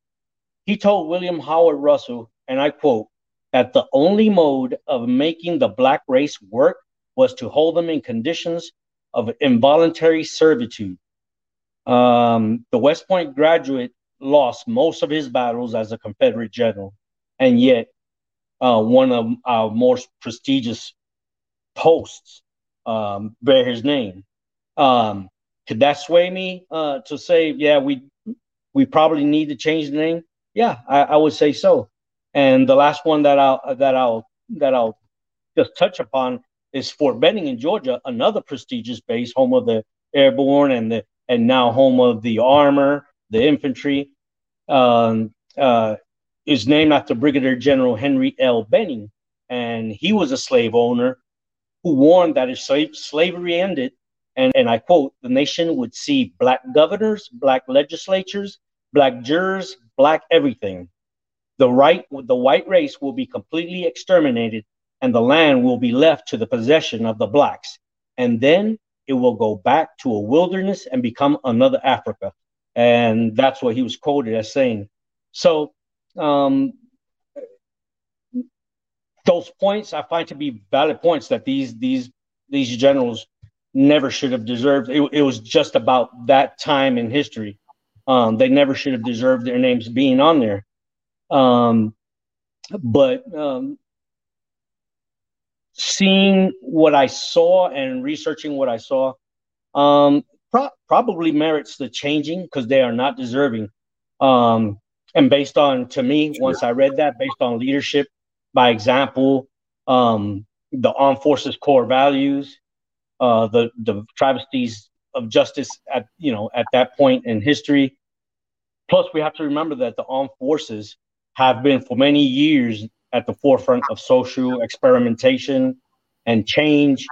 He told William Howard Russell, and I quote, that the only mode of making the black race work was to hold them in conditions of involuntary servitude. Um, the West Point graduate lost most of his battles as a Confederate general, and yet uh, one of our most prestigious posts um, bear his name. Um, could that sway me uh, to say, yeah, we we probably need to change the name? Yeah, I, I, would say so. And the last one that I'll that I'll that I'll just touch upon is Fort Benning in Georgia, another prestigious base, home of the airborne and the and now home of the armor, the infantry. Um, uh, is named after Brigadier General Henry L. Benning, and he was a slave owner who warned that if slave, slavery ended, and, and I quote, the nation would see black governors, black legislatures, black jurors, black everything. The right, the white race will be completely exterminated, and the land will be left to the possession of the blacks. And then it will go back to a wilderness and become another Africa. And that's what he was quoted as saying. So, um, those points I find to be valid points that these these these generals never should have deserved. It, it was just about that time in history. Um, they never should have deserved their names being on there. Um, but um, seeing what I saw and researching what I saw, um, pro- probably merits the changing because they are not deserving. Um, and based on, to me, once I read that, based on leadership by example, um, the armed forces core values, uh, the the travesties of justice at you know at that point in history. Plus, we have to remember that the armed forces have been for many years at the forefront of social experimentation and change.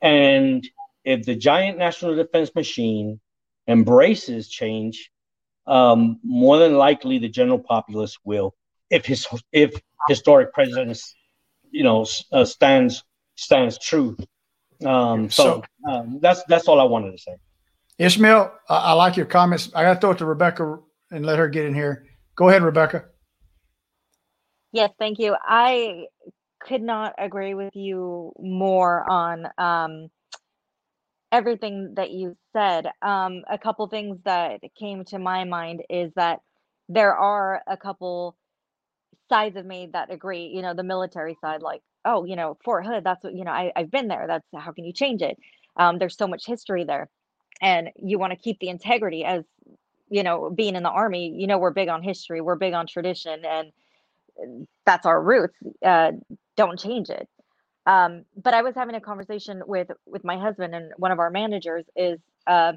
And if the giant national defense machine embraces change, um, more than likely the general populace will. If his if historic precedence, you know, uh, stands stands true. Um, so, so um, that's that's all I wanted to say. Ismael, I, I like your comments. I got to throw it to Rebecca and let her get in here. Go ahead, Rebecca. Yes, thank you. I could not agree with you more on um, everything that you said. Um, a couple things that came to my mind is that there are a couple sides of me that agree. You know, the military side, like, oh, you know, Fort Hood, that's what, you know, I, I've been there. That's how can you change it? Um, there's so much history there. And you want to keep the integrity as, you know, being in the army, you know, we're big on history, we're big on tradition, and that's our roots. Uh, don't change it. Um, but I was having a conversation with with my husband and one of our managers is uh,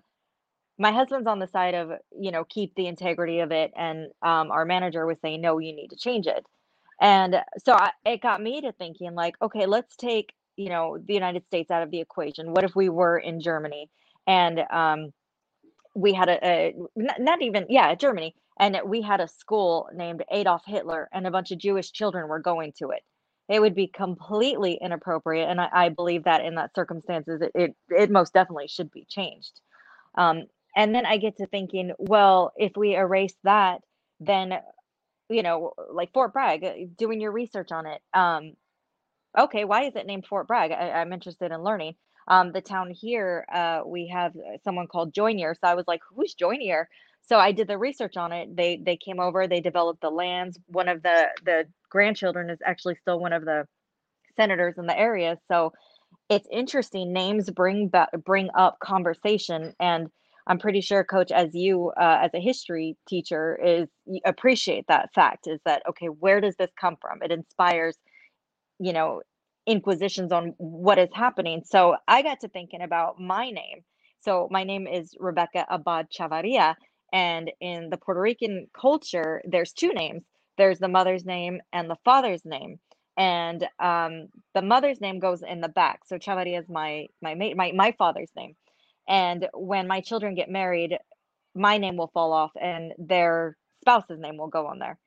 my husband's on the side of you know keep the integrity of it, and um, our manager was saying no, you need to change it. And so I, it got me to thinking like, okay, let's take you know the United States out of the equation. What if we were in Germany and um, we had a, a not, not even yeah Germany and we had a school named Adolf Hitler, and a bunch of Jewish children were going to it. It would be completely inappropriate, and I, I believe that in that circumstances, it, it, it most definitely should be changed. Um, and then I get to thinking, well, if we erase that, then you know, like Fort Bragg, uh, doing your research on it. Um, okay, why is it named Fort Bragg? I, am interested in learning. Um, the town here, uh, we have someone called Joynier. So I was like, who's Joynier? So I did the research on it. They they came over, they developed the lands. One of the the grandchildren is actually still one of the senators in the area. So it's interesting. Names bring back bring up conversation, and I'm pretty sure, Coach, as you uh, as a history teacher, is appreciate that fact. Is that okay? Where does this come from? It inspires, you know, inquisitions on what is happening. So I got to thinking about my name. So my name is Rebecca Abad Chavarria, and in the Puerto Rican culture, there's two names there's the mother's name and the father's name. And um, the mother's name goes in the back. So Chavarria is my, my, my, my father's name. And when my children get married, my name will fall off and their spouse's name will go on there.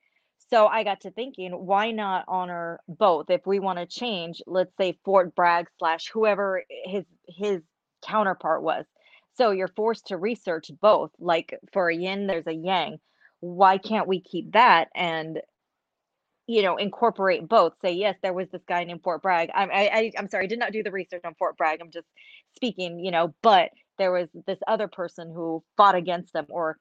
So I got to thinking, why not honor both? If we want to change, let's say Fort Bragg slash whoever his his counterpart was. So you're forced to research both. Like for a yin, there's a yang. Why can't we keep that and you know incorporate both? Say yes, there was this guy named Fort Bragg. I'm I, I'm sorry, I did not do the research on Fort Bragg. I'm just speaking, you know. But there was this other person who fought against them, or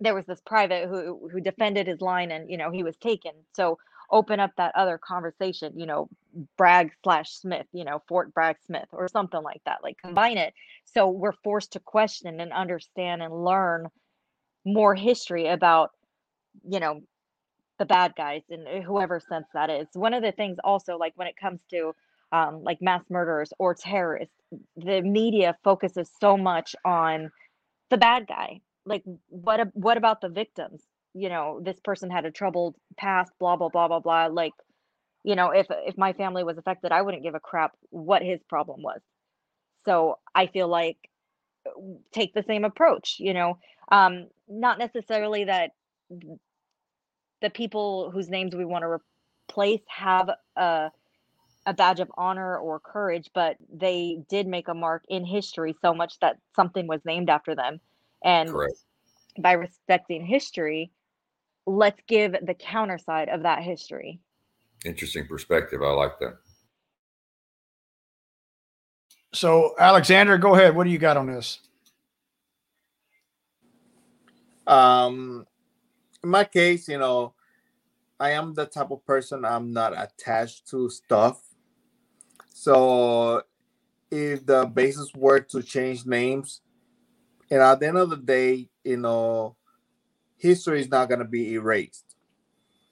there was this private who who defended his line, and you know he was taken. So open up that other conversation, you know, Bragg slash Smith, you know, Fort Bragg Smith or something like that. Like combine it. So we're forced to question and understand and learn more history about, you know, the bad guys and uh, whoever sense that is. One of the things also, like when it comes to um, like mass murderers or terrorists, the media focuses so much on the bad guy. Like what what about the victims? You know this person had a troubled past blah blah blah blah blah like you know if if my family was affected i wouldn't give a crap what his problem was so i feel like take the same approach you know um not necessarily that the people whose names we want to replace have a a badge of honor or courage, but they did make a mark in history so much that something was named after them. And Correct. by respecting history, let's give the counter side of that history. Interesting perspective. I like that. So, Alexander, go ahead. What do you got on this? Um, in my case, you know, I am the type of person I'm not attached to stuff. So, if the basis were to change names, and at the end of the day, you know, history is not going to be erased.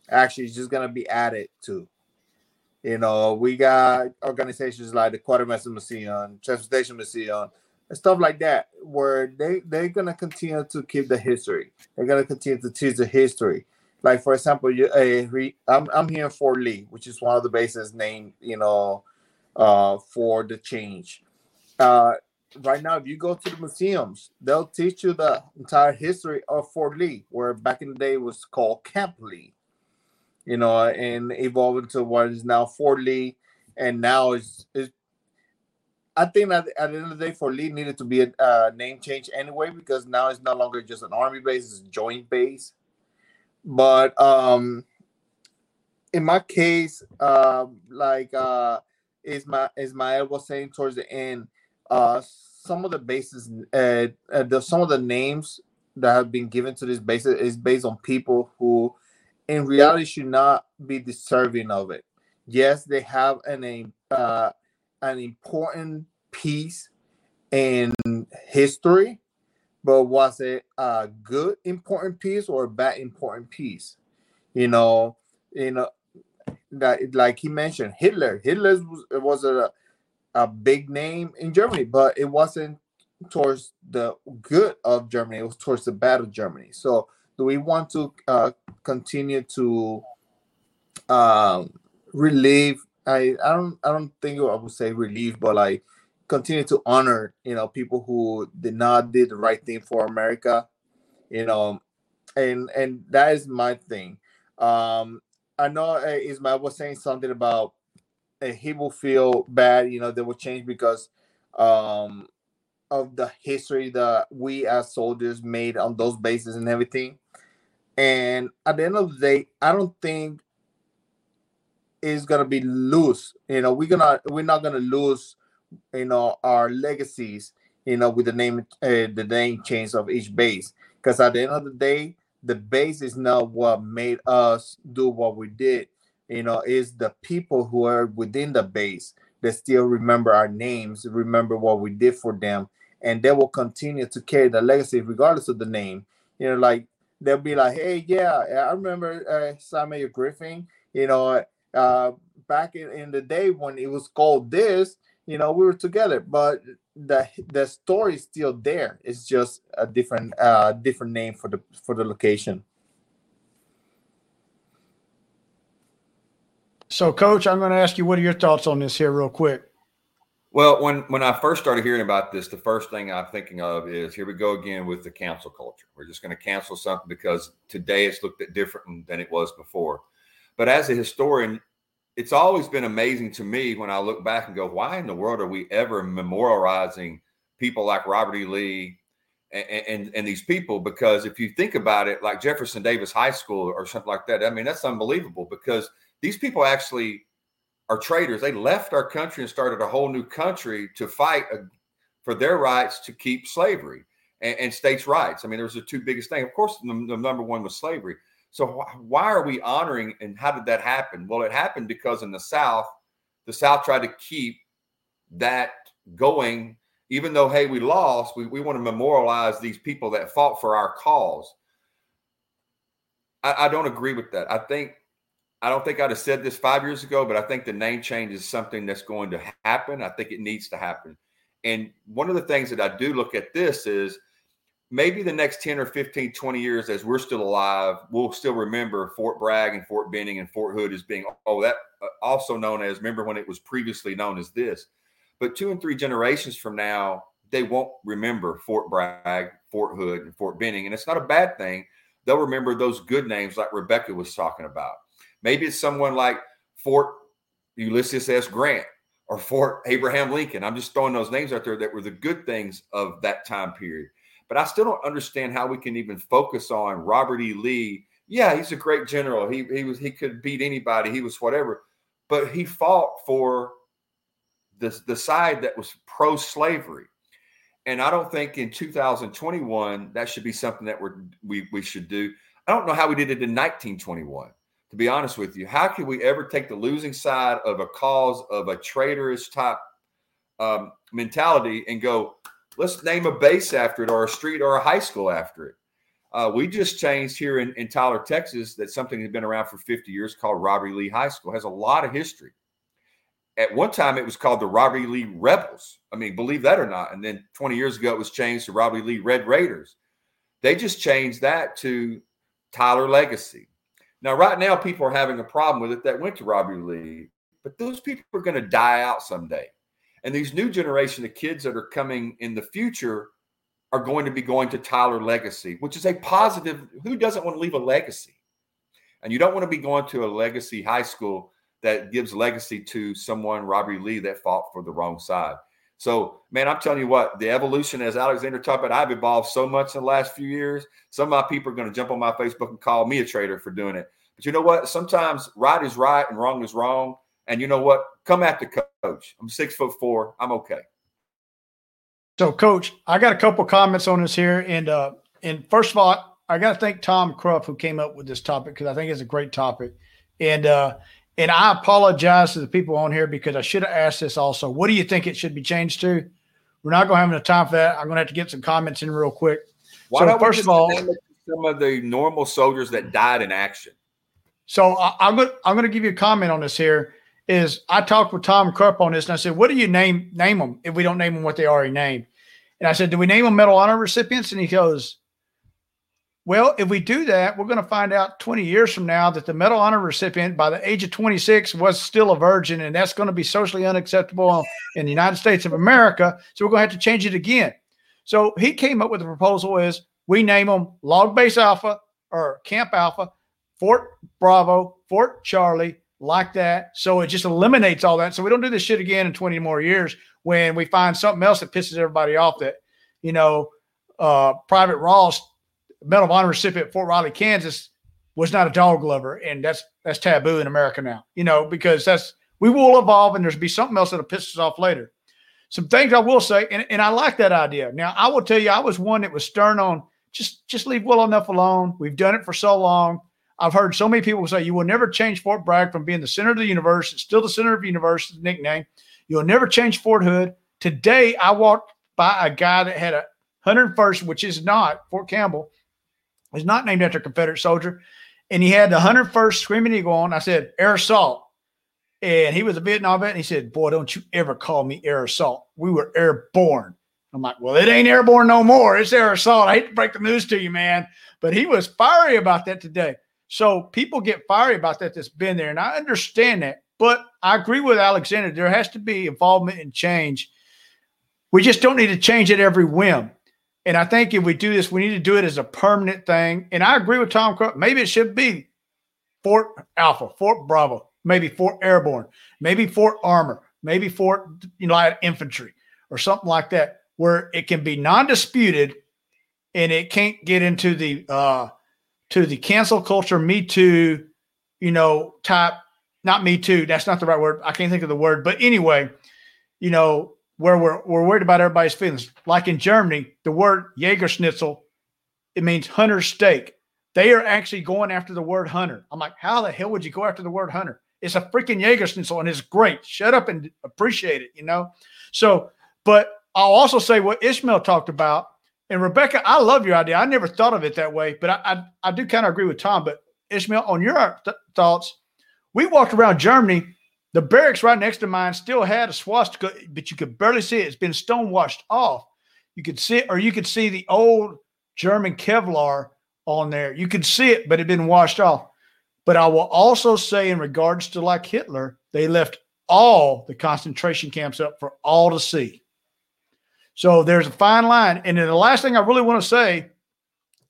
Actually, it's just going to be added to. You know, we got organizations like the Quartermaster Museum, Transportation Museum, and stuff like that, where they they're gonna continue to keep the history. They're gonna continue to teach the history. Like for example, you, uh, I'm I'm here in Fort Lee, which is one of the bases named, you know, uh, for the change. Uh, right now, if you go to the museums, they'll teach you the entire history of Fort Lee, where back in the day was called Camp Lee you know, and evolved into what is now Fort Lee, and now is is. I think that at the end of the day, Fort Lee needed to be a name change anyway because now it's no longer just an army base; it's a joint base. But um, in my case, uh, like uh, is my Ismael was saying towards the end, uh, some of the bases, uh, uh, the, some of the names that have been given to this base is based on people who in reality should not be deserving of it. Yes, they have an uh, an important piece in history, but was it a good important piece or a bad important piece? You know, you know that like he mentioned Hitler. Hitler was, was a a big name in Germany, but it wasn't towards the good of Germany. It was towards the bad of Germany. So do we want to uh, continue to um, relieve? I, I don't I don't think I would say relieve, but like continue to honor you know people who did not did the right thing for America, you know, and and that is my thing. Um, I know uh, Ismael was saying something about he will feel bad, you know, they will change because um of the history that we as soldiers made on those bases and everything. And at the end of the day, I don't think it's gonna be loose. You know, we're gonna we're not gonna lose, you know, our legacies. You know, with the name uh, the name change of each base, because at the end of the day, the base is not what made us do what we did. You know, is the people who are within the base that still remember our names, remember what we did for them, and they will continue to carry the legacy regardless of the name. You know, like they'll be like, "Hey, yeah, I remember uh, Samuel Griffin. You know, uh, back in, in the day when it was called this, you know, we were together, but the the story is still there. It's just a different uh different name for the for the location." So, Coach, I'm going to ask you, what are your thoughts on this here, real quick? Well, when when I first started hearing about this, the first thing I'm thinking of is here we go again with the cancel culture. We're just going to cancel something because today it's looked at different than it was before. But as a historian, it's always been amazing to me when I look back and go, why in the world are we ever memorializing people like Robert E. Lee and, and, and these people? Because if you think about it, like Jefferson Davis High School or something like that, I mean, that's unbelievable because these people actually are traitors. They left our country and started a whole new country to fight for their rights to keep slavery and, and states' rights. I mean, those are the two biggest things. Of course, the, the number one was slavery. So wh- why are we honoring and how did that happen? Well, it happened because in the South, the South tried to keep that going, even though hey, we lost. We, we want to memorialize these people that fought for our cause. I, I don't agree with that. I think I don't think I'd have said this five years ago, but I think the name change is something that's going to happen. I think it needs to happen. And one of the things that I do look at this is maybe the next 10 or 15, 20 years, as we're still alive, we'll still remember Fort Bragg and Fort Benning and Fort Hood as being, oh, that uh, also known as, remember when it was previously known as this. But two and three generations from now, they won't remember Fort Bragg, Fort Hood, and Fort Benning. And it's not a bad thing. They'll remember those good names like Rebecca was talking about. Maybe it's someone like Fort, Ulysses S. Grant or Fort Abraham Lincoln. I'm just throwing those names out there that were the good things of that time period. But I still don't understand how we can even focus on Robert E. Lee. Yeah, he's a great general. He he was he could beat anybody. He was whatever, but he fought for the the side that was pro slavery. And I don't think in 2021 that should be something that we're, we we should do. I don't know how we did it in 1921. To be honest with you, how could we ever take the losing side of a cause of a traitorous type um, mentality and go, let's name a base after it or a street or a high school after it? Uh, we just changed here in, in Tyler, Texas, that something has been around for 50 years called Robert Lee High School. It has a lot of history. At one time, it was called the Robert Lee Rebels. I mean, believe that or not. And then 20 years ago, it was changed to Robert Lee Red Raiders. They just changed that to Tyler Legacy. Now, right now, people are having a problem with it that went to Robbie Lee, but those people are going to die out someday. And these new generation of kids that are coming in the future are going to be going to Tyler Legacy, which is a positive. Who doesn't want to leave a legacy? And you don't want to be going to a legacy high school that gives legacy to someone, Robbie Lee, that fought for the wrong side. So, man, I'm telling you what, the evolution, as Alexander talked about, I've evolved so much in the last few years. Some of my people are going to jump on my Facebook and call me a traitor for doing it. But you know what? Sometimes right is right and wrong is wrong. And you know what? Come at the coach. I'm six foot four. I'm okay. So, coach, I got a couple comments on this here. And uh, and first of all, I got to thank Tom Cruff who came up with this topic because I think it's a great topic. And uh, and I apologize to the people on here because I should have asked this also. What do you think it should be changed to? We're not going to have enough time for that. I'm going to have to get some comments in real quick. Why so first of all, some of the normal soldiers that died in action. So I, am going. I'm going to give you a comment on this here. Is I talked with Tom Krupp on this, and I said, "What do you name name them if we don't name them what they already named?" And I said, "Do we name them Medal Honor recipients?" And he goes, well, if we do that, we're going to find out 20 years from now that the Medal Honor recipient by the age of 26 was still a virgin, and that's going to be socially unacceptable in the United States of America. So we're going to have to change it again. So he came up with a proposal is we name them Log Base Alpha or Camp Alpha, Fort Bravo, Fort Charlie, like that. So it just eliminates all that. So we don't do this shit again in 20 more years when we find something else that pisses everybody off that, you know, uh, Private Ross Medal of Honor recipient Fort Riley, Kansas, was not a dog lover, and that's that's taboo in America now. You know, because that's we will evolve, and there's be something else that'll piss us off later. Some things I will say, and, and I like that idea. Now, I will tell you, I was one that was stern on just just leave well enough alone. We've done it for so long. I've heard so many people say you will never change Fort Bragg from being the center of the universe. It's still the center of the universe, nickname. You'll never change Fort Hood. Today, I walked by a guy that had a 101st, which is not Fort Campbell, He's not named after a Confederate soldier. And he had the 101st Screaming Eagle on. I said, Air Assault. And he was a Vietnam vet. And he said, Boy, don't you ever call me Air Assault. We were airborne. I'm like, Well, it ain't airborne no more. It's Air Assault. I hate to break the news to you, man. But he was fiery about that today. So people get fiery about that that's been there. And I understand that. But I agree with Alexander. There has to be involvement and change. We just don't need to change it every whim. And I think if we do this, we need to do it as a permanent thing. And I agree with Tom Crook. Maybe it should be Fort Alpha, Fort Bravo, maybe Fort Airborne, maybe Fort Armor, maybe Fort you know, Light Infantry or something like that, where it can be non-disputed and it can't get into the uh to the cancel culture, me too, you know, type, not me too. That's not the right word. I can't think of the word. But anyway, you know, where we're, we're worried about everybody's feelings. Like in Germany, the word Jägerschnitzel, it means hunter steak. They are actually going after the word hunter. I'm like, how the hell would you go after the word hunter? It's a freaking Jägerschnitzel and it's great. Shut up and appreciate it, you know? So, but I'll also say what Ismael talked about. And Rebecca, I love your idea. I never thought of it that way, but I, I, I do kind of agree with Tom. But Ismael, on your th- thoughts, we walked around Germany the barracks right next to mine still had a swastika, but you could barely see it. It's been stonewashed off. You could see or you could see the old German Kevlar on there. You could see it, but it had been washed off. But I will also say, in regards to like Hitler, they left all the concentration camps up for all to see. So there's a fine line. And then the last thing I really want to say,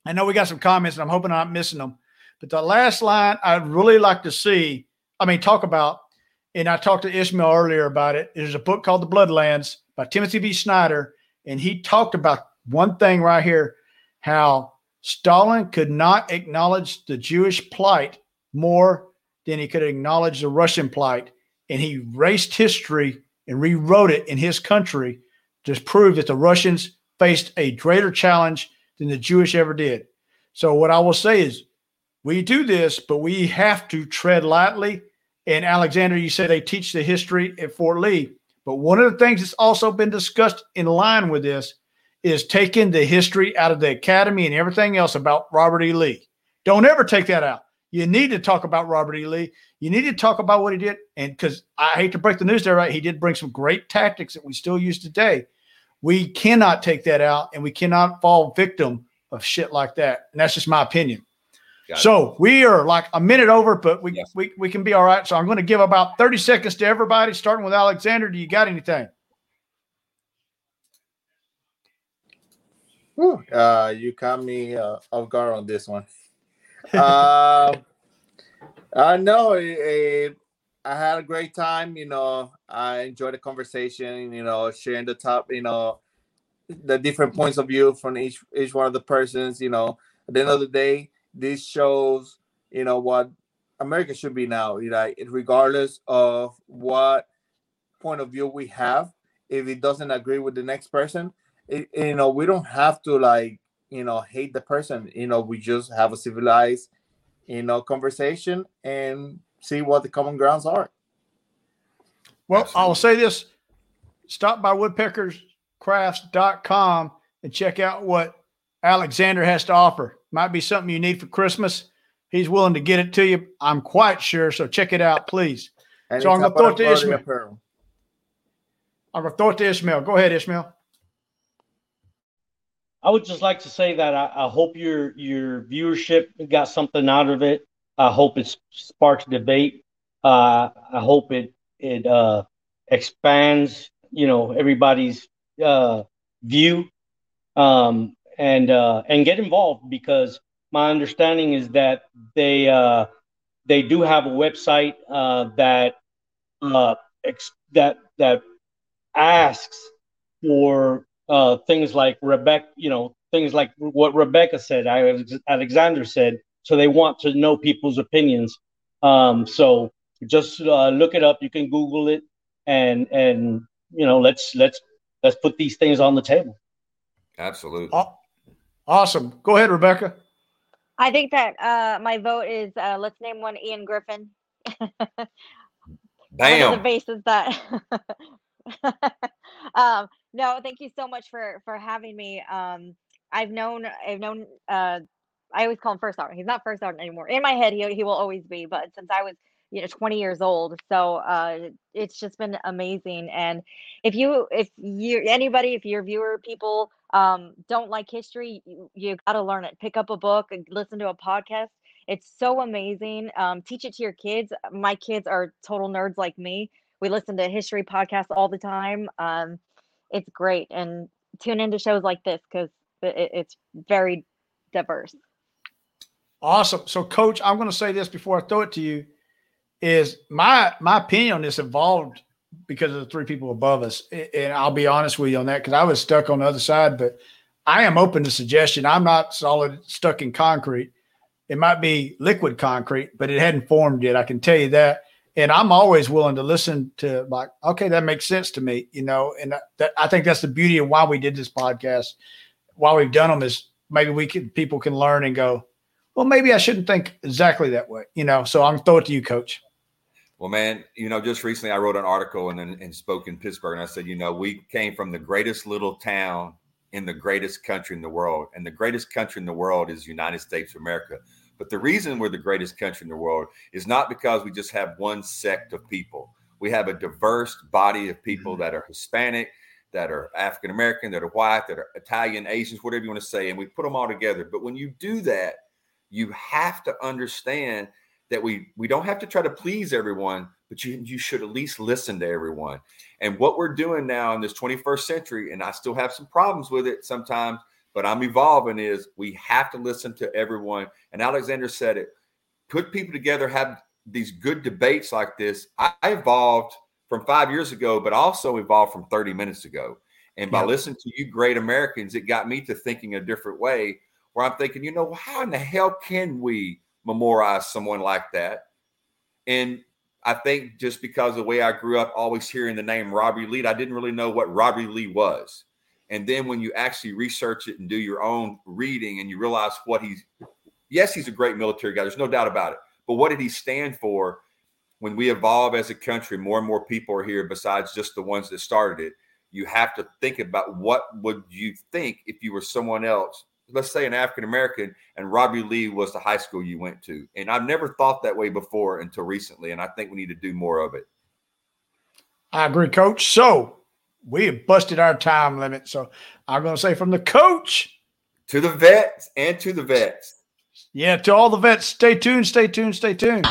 I know we got some comments, and I'm hoping I'm not missing them. But the last line I'd really like to see, I mean, talk about and I talked to Ismael earlier about it. There's a book called The Bloodlands by Timothy B. Snyder, and he talked about one thing right here how Stalin could not acknowledge the Jewish plight more than he could acknowledge the Russian plight. And he raced history and rewrote it in his country to prove that the Russians faced a greater challenge than the Jewish ever did. So, what I will say is, we do this, but we have to tread lightly. And Alexander, you said they teach the history at Fort Lee. But one of the things that's also been discussed in line with this is taking the history out of the academy and everything else about Robert E. Lee. Don't ever take that out. You need to talk about Robert E. Lee. You need to talk about what he did. And because I hate to break the news there, right? He did bring some great tactics that we still use today. We cannot take that out and we cannot fall victim of shit like that. And that's just my opinion. So we are like a minute over, but we, yes. we we can be all right. So I'm going to give about 30 seconds to everybody, starting with Alexander. Do you got anything? Whew, uh, you caught me uh, off guard on this one. uh, uh, no, it, it, I had a great time. You know, I enjoyed the conversation. You know, sharing the top. You know, the different points of view from each each one of the persons. You know, at the end of the day, this shows you know what America should be now. You know, regardless of what point of view we have, if it doesn't agree with the next person, it, you know, we don't have to like you know hate the person. You know, we just have a civilized you know conversation and see what the common grounds are. Well, I'll say this: stop by woodpeckerscrafts.com and check out what Alexander has to offer. Might be something you need for Christmas. He's willing to get it to you. I'm quite sure. So check it out, please. And so I'm going to throw it to Ismael. I'm going to throw it to Ismael. Go ahead, Ismael. I would just like to say that I, I, hope your your viewership got something out of it. I hope it sparks debate. Uh, I hope it it uh, expands, you know, everybody's uh, view. Um, and uh, and get involved because my understanding is that they uh, they do have a website uh, that uh, ex- that that asks for uh, things like Rebecca, you know, things like what Rebecca said, Alexander said. So they want to know people's opinions. Um, so just uh, look it up. You can Google it, and and you know, let's let's let's put these things on the table. Absolutely. Awesome. Go ahead, Rebecca. I think that uh, my vote is uh, let's name one Ian Griffin. Bam. One of the bases that. um, no, thank you so much for for having me. Um, I've known I've known uh, I always call him first sergeant. He's not first sergeant anymore. In my head, he he will always be. But since I was you know 20 years old so uh it's just been amazing and if you if you anybody if your viewer people um don't like history you, you got to learn it. Pick up a book listen to a podcast. It's so amazing um teach it to your kids. My kids are total nerds like me. We listen to history podcasts all the time um it's great and tune into shows like this because it, it's very diverse. Awesome. So coach i'm going to say this before i throw it to you is my my opinion on this evolved because of the three people above us. And I'll be honest with you on that because I was stuck on the other side, but I am open to suggestion. I'm not solid stuck in concrete. It might be liquid concrete, but it hadn't formed yet. I can tell you that. And I'm always willing to listen to like, okay, that makes sense to me, you know. And that, I think that's the beauty of why we did this podcast, why we've done them is maybe we can people can learn and go, well, maybe I shouldn't think exactly that way, you know. So I'm throw it to you, coach. Well, man, you know, just recently I wrote an article and, and spoke in Pittsburgh, and I said, you know, we came from the greatest little town in the greatest country in the world, and the greatest country in the world is United States of America. But the reason we're the greatest country in the world is not because we just have one sect of people. We have a diverse body of people mm-hmm. that are Hispanic, that are African American, that are white, that are Italian, Asians, whatever you want to say, and we put them all together. But when you do that, you have to understand that we we don't have to try to please everyone, but you you should at least listen to everyone. And what we're doing now in this 21st century, and I still have some problems with it sometimes, but I'm evolving. Is we have to listen to everyone. And Alexander said it: put people together, have these good debates like this, I, I evolved from five years ago, but also evolved from 30 minutes ago. And by Yeah. listening to you great Americans, it got me to thinking a different way where I'm thinking, you know, how in the hell can we memorialize someone like that? And I think just because of the way I grew up, always hearing the name Robbie Lee, I didn't really know what Robbie Lee was. And then when you actually research it and do your own reading and you realize what he's, yes, he's a great military guy. There's no doubt about it. But what did he stand for? When we evolve as a country, more and more people are here besides just the ones that started it. You have to think about what would you think if you were someone else, let's say an African American, and Robbie Lee was the high school you went to. And I've never thought that way before until recently. And I think we need to do more of it. I agree, coach. So we have busted our time limit. So I'm going to say from the coach, To the vets and to the vets. yeah, to all the vets, stay tuned, stay tuned, stay tuned.